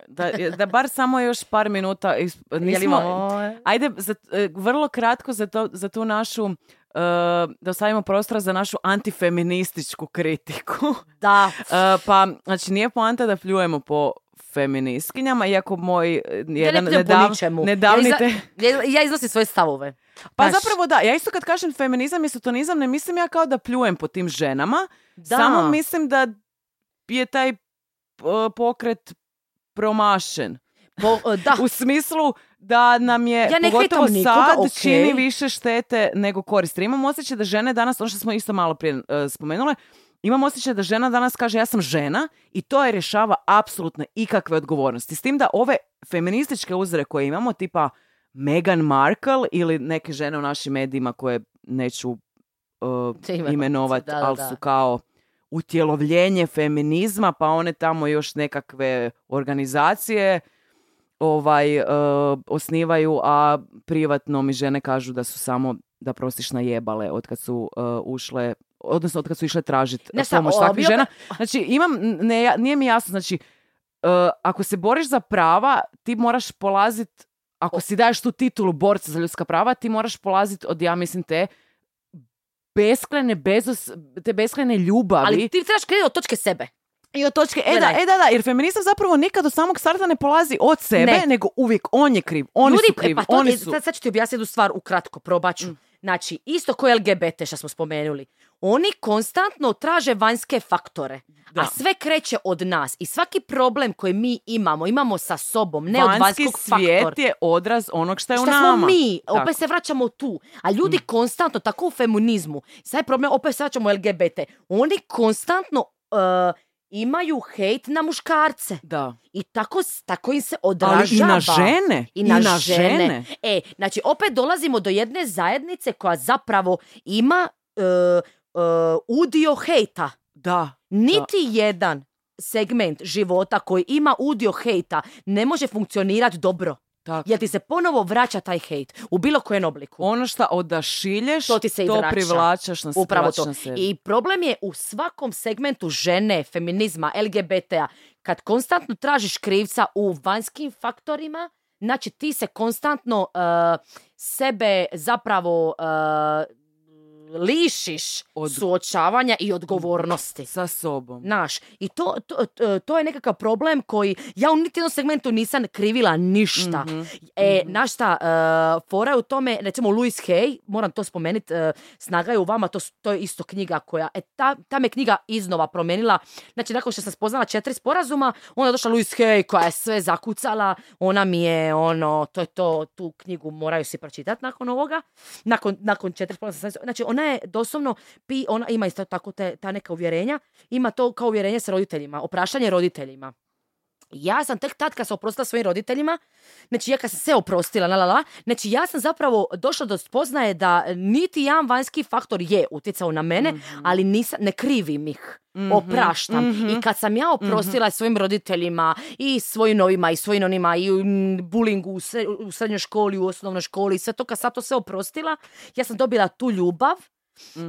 Da, da bar samo još par minuta [laughs] nismo, ajde za, e, vrlo kratko za, to, za tu našu e, da ostavimo prostora za našu antifeminističku kritiku. Da, pa, znači nije poanta da pljujemo po feministkinjama, iako moj e, ja ne jedan pljujem po nedav- nedavni ja, izla- ja, ja iznosim svoje stavove. Pa Znaš, zapravo da, ja isto kad kažem feminizam i sotonizam ne mislim ja kao da pljujem po tim ženama, Da. samo mislim da je taj e, pokret promašen. Po- da, U smislu da nam je, Ja ne pogotovo nikoga, sad, okej. čini više štete nego koristi. Imam osjećaj da žene danas, ono što smo isto malo prije e, spomenule, imam osjećaj da žena danas kaže ja sam žena i to je rješava apsolutno ikakve odgovornosti. S tim da ove feminističke uzore koje imamo, tipa Meghan Markle ili neke žene u našim medijima koje neću e, Imenovati, imenovati, da, da, ali su kao utjelovljenje feminizma, pa one tamo još nekakve organizacije ovaj e, osnivaju, a privatno mi žene kažu da su samo da prostiš najebale od kad su e, ušle odnosno od kad su išle tražiti pomoć takvih žena. [laughs] Znači, imam, ne, nije mi jasno, znači, e, ako se boriš za prava, ti moraš polazit, ako si daješ tu titulu borca za ljudska prava, ti moraš polazit od, ja mislim, te beskrajne bezos, te beskrajne ljubavi. ali ti trebaš krenuti od točke sebe. I od točke, e da, e da, da, jer feminizam zapravo nikad od samog starta ne polazi od sebe, Ne. nego uvijek on je kriv, oni Ljudi, su e, krivi, pa to, oni su... Sad, sad ću ti objasniti jednu stvar ukratko, probat ću. Mm. Znači, isto ko LGBT što smo spomenuli. Oni konstantno traže vanjske faktore. Da. A sve kreće od nas. I svaki problem koji mi imamo, imamo sa sobom, ne od Vanjski vanjskog svijet faktora. je odraz onog što je u Šta nama. smo mi, Tako. Mm. opet se vraćamo tu. A ljudi konstantno, tako u feminizmu, sad je problem, opet se vraćamo u LGBT, oni konstantno uh, imaju hejt na muškarce. Da. I tako, tako im se Ali odražava. i na žene. I na, žene. E, znači opet dolazimo do jedne zajednice koja zapravo ima e, e, udio hejta. Da. Niti jedan segment života koji ima udio hejta ne može funkcionirati dobro. Tako. Jer ti se ponovo vraća taj hejt u bilo kojem obliku. Ono što odašilješ, To ti se to privlačaš na, Upravo to. na. I problem je u svakom segmentu žene, feminizma, LGBT-a, kad konstantno tražiš krivca u vanjskim faktorima, znači ti se konstantno uh, sebe zapravo uh, lišiš Od- suočavanja i odgovornosti. Sa sobom. Naš, i to, to, to- je nekakav problem koji ja u niti jednom segmentu nisam krivila ništa. Mhm, E, znaš šta, e, fora je u tome, recimo Louis Hay, moram to spomenuti, Snaga je u vama, to, to je isto knjiga koja, e, ta, ta me knjiga iznova promijenila, znači nakon što sam spoznala četiri sporazuma, onda je došla Louis Hay koja je sve zakucala, ona mi je ono, to je to, tu knjigu moraju si pročitati nakon ovoga, nakon, nakon četiri sporazuma, znači ona je doslovno, pi, ona ima isto tako te, ta neka uvjerenja, ima to kao uvjerenje sa roditeljima, opraštanje roditeljima. Ja sam tek tad kad sam oprostila svojim roditeljima, znači ja kad sam se oprostila, la la la, znači ja sam zapravo došla do spoznaje da niti jedan vanjski faktor je utjecao na mene, ali nisam, ne krivim ih, opraštam. I kad sam ja oprostila svojim roditeljima i svojim novima i svojim onima i bulingu u, sre- u srednjoj školi, u osnovnoj školi, sve to kad sam to sve oprostila, ja sam dobila tu ljubav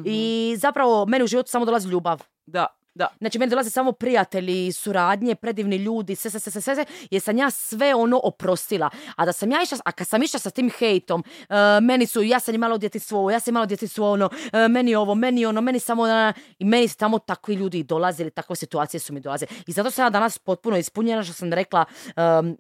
i zapravo meni u životu samo dolazi ljubav. Da, da. Znači, meni dolaze samo prijatelji, suradnje, predivni ljudi, sve, sve, sve, sve, sve, jer sam ja sve ono oprostila. A da sam ja išla, a kad sam išla sa tim hejtom, e, meni su, ja sam imala djetinstvo, ja sam imala djetinstvo, ono, e, meni ovo, meni ono, meni samo, na, i meni su tamo takvi ljudi dolazili, takve situacije su mi dolaze. I zato sam ja danas potpuno ispunjena, što sam rekla, e,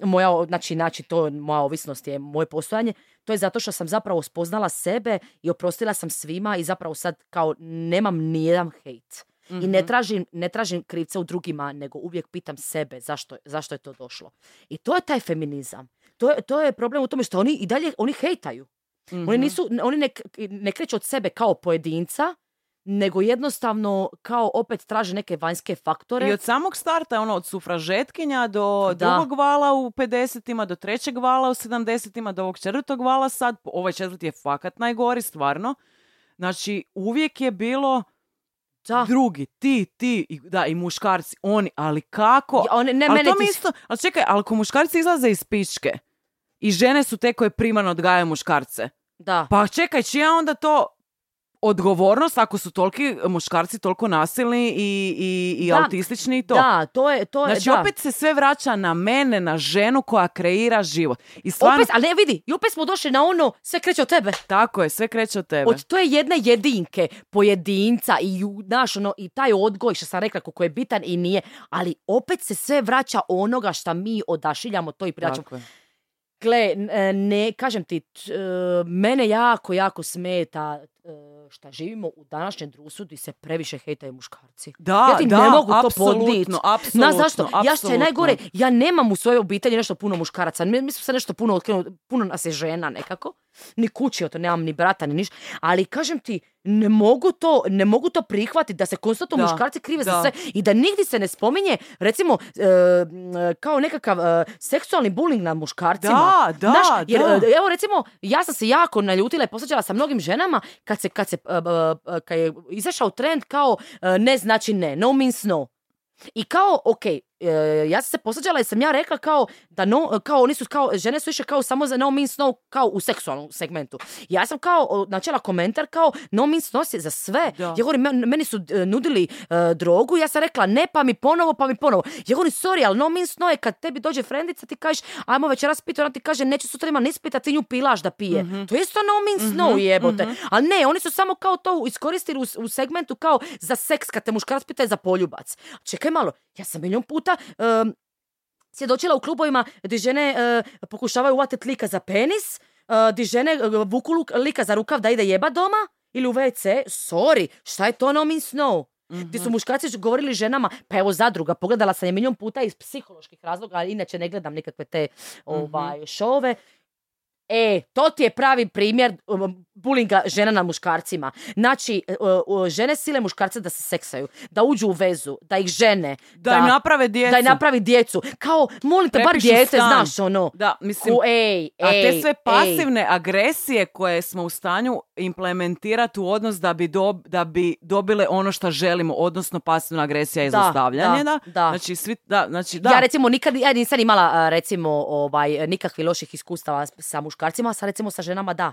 moja, znači, znači, to, moja ovisnost je moje postojanje, to je zato što sam zapravo spoznala sebe i oprostila sam svima i zapravo sad kao nemam nijedan hejt. I Mhm. ne tražim, ne tražim krivca u drugima, nego uvijek pitam sebe zašto, zašto je to došlo. I to je taj feminizam. To je, to je problem u tome što oni i dalje oni hejtaju. Mhm. Oni nisu, oni ne, ne kreću od sebe kao pojedinca, nego jednostavno kao opet traže neke vanjske faktore. I od samog starta, ono, od sufražetkinja do Da. drugog vala u 50-ima, do trećeg vala u 70-ima, do ovog četvrtog vala sad, ovaj četvrti je fakat najgori, stvarno. Znači, uvijek je bilo Da. drugi, ti, ti, i, da, i muškarci, oni, ali kako? Ja, oni- ne, ali mene to mi ti- isto, ali čekaj, ali ako muškarci izlaze iz pičke i žene su te koje primarno odgajaju muškarce, Da. pa čekaj, čija onda to odgovornost ako su toliki muškarci toliko nasilni i, i, i Da. autistični i to? Da, to je, to je, Znači, da. opet se sve vraća na mene, na ženu koja kreira život. I stvarno, Opet, ali ne vidi, i opet smo došli na ono, sve kreće od tebe. tako je, sve kreće od tebe. Od to je jedne jedinke, pojedinca i, znaš, ono, i taj odgoj što sam rekla koliko je bitan i nije, ali opet se sve vraća onoga što mi odašiljamo to i je. Gle, e, ne, kažem ti, t- e, mene jako, jako smeta šta živimo u današnjem društvu gdje se previše hejtaju muškarci. Da, ja ti da, ne mogu to apsolutno, podnit. apsolutno, zašto? Ja što je najgore, ja nemam u svojoj obitelji nešto puno muškaraca. Mi, mi smo se nešto puno otkrenuli, puno nas je žena nekako. Ni kući, to nemam ni brata, ni ništa. Ali kažem ti, ne mogu to, ne mogu to prihvatiti da se konstantno muškarci krive za da. sve i da nigdje se ne spominje, recimo, e, kao nekakav e, seksualni bullying nad muškarcima. Da, da, Znaš, jer, da. e, evo recimo, ja sam se jako naljutila i posvađala sa mnogim ženama kad se, kad se, e, e, kad je izašao trend kao e, ne znači ne, no means no. I kao, ok, e, ja sam se posvađala i sam ja rekla kao da no, kao oni su kao, žene su išle kao samo za no means no, kao u seksualnom segmentu. Ja sam kao načela komentar kao no means no za sve. Da. Ja govorim, men- meni su e, nudili e, drogu, ja sam rekla ne, pa mi ponovo, pa mi ponovo. Ja govorim, sorry, ali no means no je kad tebi dođe frendica, ti kažeš, ajmo večeras piti, ona ti kaže, neće sutra ima nispita, ti nju pilaš da pije. To je isto no means no, jebote. Ali ne, oni su samo kao to iskoristili u, u segmentu kao za seks, kad te muškarac pita je za poljubac. Čekaj malo, ja sam milion puta em, svjedočila u klubovima gdje žene e, pokušavaju uvatiti lika za penis, gdje žene e, vuku lika za rukav da ide jeba doma ili u WC. Sorry, šta je to no means no? Gdje su muškarci govorili ženama, pa evo zadruga, pogledala sam je milion puta iz psiholoških razloga, ali inače ne gledam nikakve te ovaj, šove. E, to ti je pravi primjer um, bulinga žena na muškarcima. Znači, e, žene sile muškarce da se seksaju, da uđu u vezu, da ih žene, Da im naprave djecu. da im napravi djecu. Kao, molim te, bar stan. znaš ono. Da, mislim, ej, a te sve ej. pasivne agresije koje smo u stanju implementirati u odnos da bi, dob- da bi dobile ono što želimo, odnosno pasivna agresija i Da, zlostavljanje, da, da? Znači, svi, da, znači, da. Ja recimo nikad, ja nisam imala a, recimo ovaj, nikakvih loših iskustava sa muškarcima, a sa recimo sa ženama da.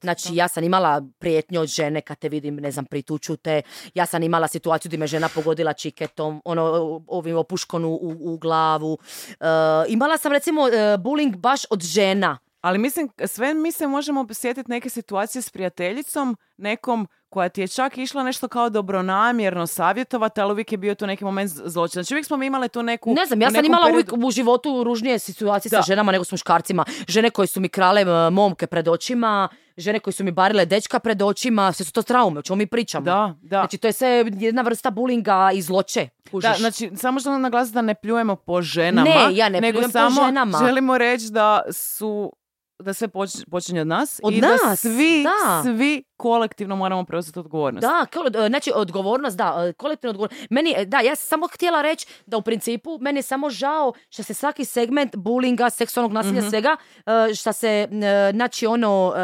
Znači, ja sam imala prijetnje od žene kad te vidim, ne znam, prituču te. Ja sam imala situaciju gdje me žena pogodila čiketom, ono, ovim opuškonu u, u glavu. E, imala sam recimo e, bullying baš od žena. Ali mislim, sve mi se možemo sjetiti neke situacije s prijateljicom, nekom koja ti je čak išla nešto kao dobronamjerno savjetovati, ali uvijek je bio tu neki moment zločina. Znači uvijek smo mi imale tu neku... Ne znam, ja sam imala uvijek u životu ružnije situacije sa ženama nego s muškarcima. Žene koje su mi krale momke pred očima, žene koje su mi barile dečka pred očima, sve su to traume, o čemu mi pričamo. Da, da. Znači, to je sve jedna vrsta bulinga i. Kužiš? Da, znači, samo želim naglasiti da ne pljujemo po ženama. Ne, ja ne nego pljujem po samo ženama. želimo reći da su da sve poč- počinje od nas Od i da nas, svi, da. svi kolektivno moramo preuzeti odgovornost. Da, kol- znači odgovornost, da, e, kolektivna odgovornost. Meni, e, da, ja sam samo htjela reći da u principu meni je samo žao što se svaki segment bulinga, seksualnog nasilja, Mhm. svega, e, šta se, e, znači ono,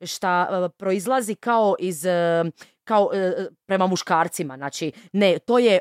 e, šta e, proizlazi kao iz, e, kao e, prema muškarcima, znači, ne, to je e,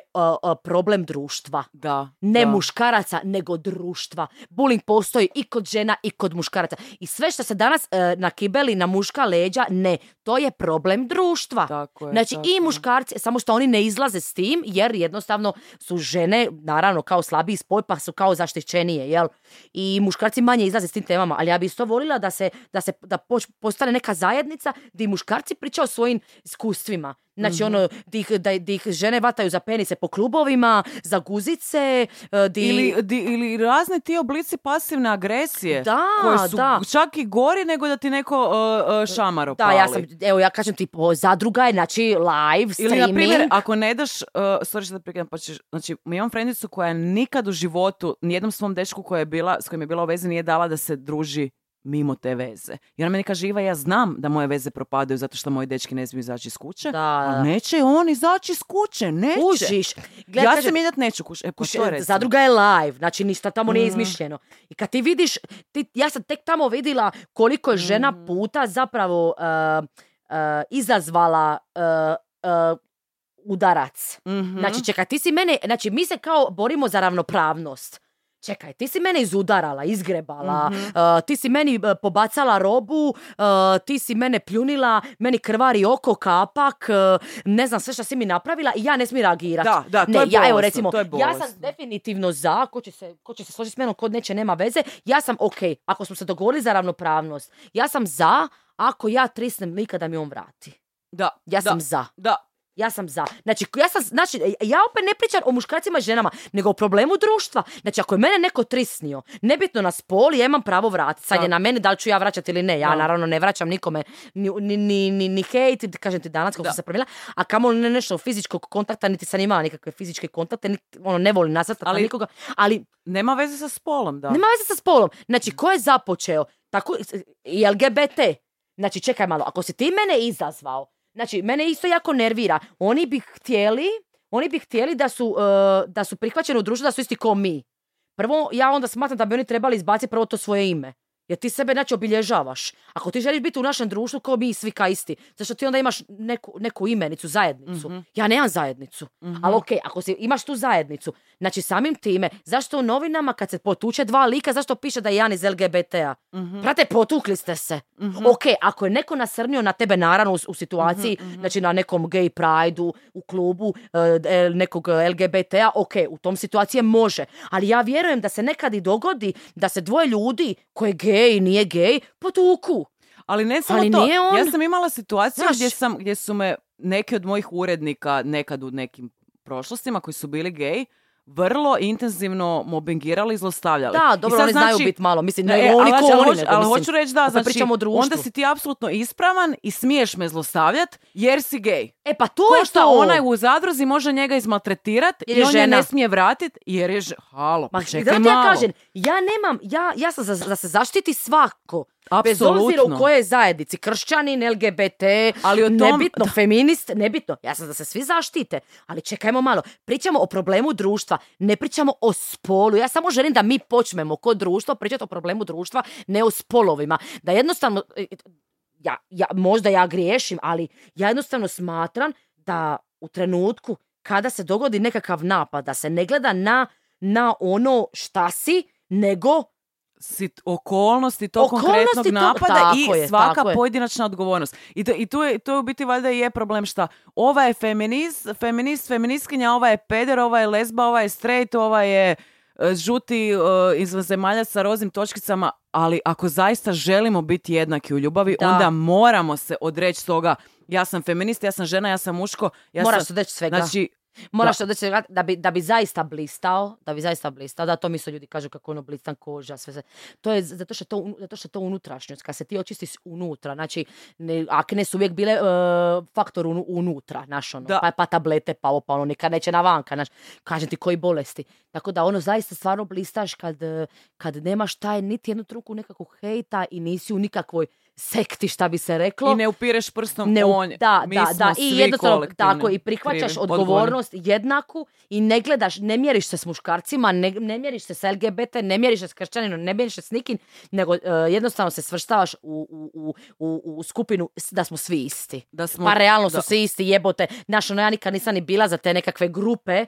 problem društva. Da, Ne da. muškaraca, nego društva. Bullying postoji i kod žena i kod muškaraca. I sve što se danas e, nakibeli na muška leđa, ne. To je problem društva. Tako je, znači tako i muškarci, samo što oni ne izlaze s tim, jer jednostavno su žene, naravno, kao slabiji spoj, pa su kao zaštićenije, jel? I muškarci manje izlaze s tim temama, ali ja bi isto volila da se, da se da postane neka zajednica gdje muškarci pričaju o svojim iskustvima. Znači Mhm. ono, di ih, da, di ih žene vataju za penise po klubovima, za guzice, e, di... Ili, di- ili razni ti oblici pasivne agresije Da, koje su da. čak i gori nego da ti neko uh, uh, šamar Da, opali. ja sam, evo ja kažem ti, po- zadruga je, znači live, Ili, streaming. na primjer, ako ne daš, uh, sorry što da pa ćeš, znači, mi imam frendicu koja nikad u životu, nijednom svom dečku koja je bila, s kojim je bila u vezi, nije dala da se druži mimo te veze. I ona meni kaže, Iva, ja znam da moje veze propadaju zato što moji dečki ne smiju izaći iz kuće, Da. ali neće on izaći iz kuće, neće. Užiš. Gle, ja kažem, se mijenjat neću kuće. E, Kuš, je zadruga je live, znači ništa tamo nije Mhm. izmišljeno. I kad ti vidiš, ti, ja sam tek tamo vidjela koliko je žena Mhm. puta zapravo uh, uh, izazvala uh, uh, udarac. Mhm. Znači, čekaj, ti si mene, znači mi se kao borimo za ravnopravnost. Čekaj, ti si mene izudarala, izgrebala, Mhm. uh, ti si meni uh, pobacala robu, uh, ti si mene pljunila, meni krvari oko, kapak, uh, ne znam sve što si mi napravila i ja ne smijem reagirati. Da, da, to ne, je ja evo recimo, to je ja sam definitivno za, ko će se, ko će se složiti s menom, kod neće, nema veze, ja sam ok, ako smo se dogovorili za ravnopravnost, ja sam za ako ja trisnem lika da mi on vrati. Da, Ja da, sam za. Da, Ja sam za. Znači, ja sam, znači, ja opet ne pričam o muškarcima i ženama, nego o problemu društva. Znači, ako je mene neko trisnio, nebitno na spol, ja imam pravo vratiti. Sad je na meni da li ću ja vraćati ili ne. Ja Da. naravno ne vraćam nikome ni, ni, ni, ni, ni hejt, kažem ti danas kako sam se promijenila, a kamo ne nešto fizičkog kontakta, niti sam imala nikakve fizičke kontakte, niti, ono, ne volim nasrtati na Ali- nikoga, ali nema veze sa spolom, da. nema veze sa spolom. Znači, ko je započeo? Tako, i LGBT. Znači, čekaj malo, ako si ti mene izazvao, znači, mene isto jako nervira. Oni bi htjeli, oni bi htjeli da su, e, da su prihvaćeni u društvu, da su isti ko mi. Prvo, ja onda smatram da bi oni trebali izbaciti prvo to svoje ime. Jer ti sebe znači obilježavaš. Ako ti želiš biti u našem društvu kao mi svi ka isti, zašto ti onda imaš neku, neku imenicu, zajednicu. Mhm. Ja nemam zajednicu. Ali okej, ako si, imaš tu zajednicu, znači samim time, zašto u novinama kad se potuče dva lika, zašto piše da je jedan iz LGBT-a? Mhm. Brate, potukli ste se. Ok, ako je neko nasrnio na tebe, naravno, u, u situaciji, Mhm, znači na nekom gay prideu, u klubu e, nekog LGBT-a, ok, u tom situaciji može. Ali ja vjerujem da se nekad i dogodi da se dvoje ljudi, ko je i nije gay, potuku. Ali ne samo Ali to. nije on- Ja sam imala situaciju Znaš- gdje, sam, gdje su me neki od mojih urednika nekad u nekim prošlostima koji su bili gej vrlo intenzivno mobbingirali i zlostavljali. Da, I dobro, sad oni znaju znači- biti malo, mislim, Ne, ne, e, oni ali, ko ali oni, nego, ali hoću reći da, znači, pričamo o društvu. onda si ti apsolutno ispravan i smiješ me zlostavljat jer si gej. E pa to Ko je šta to. onaj u zadruzi može njega izmaltretirat Jer i on je ne smije vratit jer je Halo, Ma pa da čekaj ja malo. kažem, ja nemam, ja, ja sam za, da se zaštiti svako. Bez Apsolutno. obzira u kojoj zajednici, kršćanin, LGBT, Ali o tom- nebitno, feminist, nebitno. Ja sam da se svi zaštite. Ali čekajmo malo, pričamo o problemu društva, ne pričamo o spolu. Ja samo želim da mi počnemo kod društva pričati o problemu društva, ne o spolovima. Da jednostavno, e, ja, ja, možda ja griješim, ali ja jednostavno smatram da u trenutku kada se dogodi nekakav napad, da se ne gleda na, na ono šta si, nego sit, okolnosti tog Okolnosti konkretnog napada i je, svaka pojedinačna odgovornost. I to, i tu je, to je u biti valjda i je problem šta ova je feminist, feminist, feministkinja, ova je peder, ova je lesba, ova je straight, ova je e, žuti e, izvanzemaljac sa roznim točkicama, ali ako zaista želimo biti jednaki u ljubavi, Da. onda moramo se odreći toga. Ja sam feminist, ja sam žena, ja sam muško. Ja Moraš sam, odreći svega. Znači, Moraš se odreći da bi, da bi zaista blistao, da bi zaista blistao, da to mi su ljudi kažu kako ono blistan koža, sve, sve. To je zato što to, zato što to unutrašnjost, kad se ti očistiš unutra, znači ne, akne su uvijek bile e, faktor unu- unutra, znaš ono, Da. pa, pa tablete, pa ovo, pa ono, nikad neće na vanka, znaš, kažem ti koji bolesti. Tako da ono zaista stvarno blistaš kad, e, kad nemaš taj niti jednu truku nekakvog hejta i nisi u nikakvoj sekti, šta bi se reklo. I ne upireš prstom Ne, on, da, mi da, smo da, i jednostavno tako i prihvaćaš krivi, odgovorni. odgovornost jednaku i ne gledaš, ne mjeriš se s muškarcima, ne, ne mjeriš se s LGBT, ne mjeriš se s kršćaninom, ne mjeriš se s nikim, nego e, jednostavno se svrštavaš u, u, u, u, skupinu da smo svi isti. Da smo, Pa realno su da. svi isti, jebote. Znaš, ono, ja nikad nisam ni bila za te nekakve grupe, e,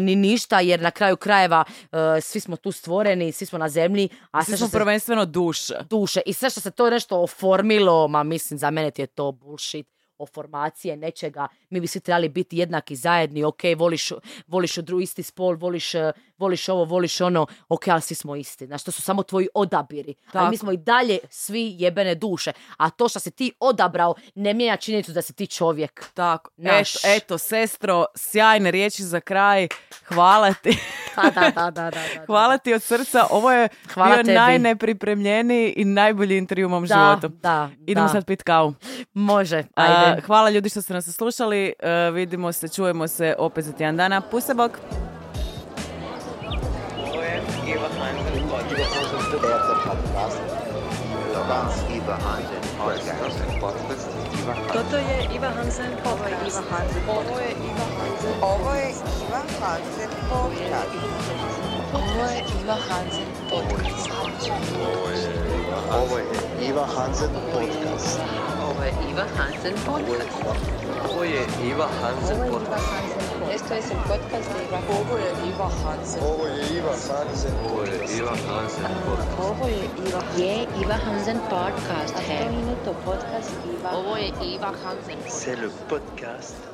ni ništa, jer na kraju krajeva e, svi smo tu stvoreni, svi smo na zemlji, a Svi smo se prvenstveno duše. duše i sve što se to nešto oformilo, ma mislim za mene ti je to bullshit o formacije nečega, mi bi svi trebali biti jednaki zajedni, ok, voliš, voliš dru isti spol, voliš, eh, voliš ovo, voliš ono, ok, ali svi smo isti. Znaš, to su samo tvoji odabiri. Ali Tako. mi smo i dalje svi jebene duše. A to što si ti odabrao ne mijenja činjenicu da si ti čovjek. Tako, Naš. eto, eto, sestro, sjajne riječi za kraj. Hvala ti. [laughs] Da, da, da, da, da, da. Hvala ti od srca. Ovo je Hvala bio tebi. najnepripremljeniji i najbolji intervju u mom Da, životu. da, Idemo da. sad pit kavu. Može, A, ajde. hvala ljudi što ste nas slušali. E, vidimo se, čujemo se opet za tjedan dana. Puse bok. Dans Iva Hansen podcast. Podcast Iva Toto je Iva Hansen Ovo je Iva Hansen. Ovo je Iva Hansen. Ovo je Iva Hansen podcast. Ovo je Iva Hansen podcast. Ovo je Iva Hansen podcast. Ovo je Iva Hansen podcast. Ovo je Iva Hansen podcast. Esto es el podcast de Iva. Ovo je Iva Hansen. Ovo je Iva Hansen. Ovo je Iva Hansen podcast. Ovo je Iva. Je Iva Hansen podcast. A 100 minuto podcast Iva. Ovo je Iva Hansen. C'est le podcast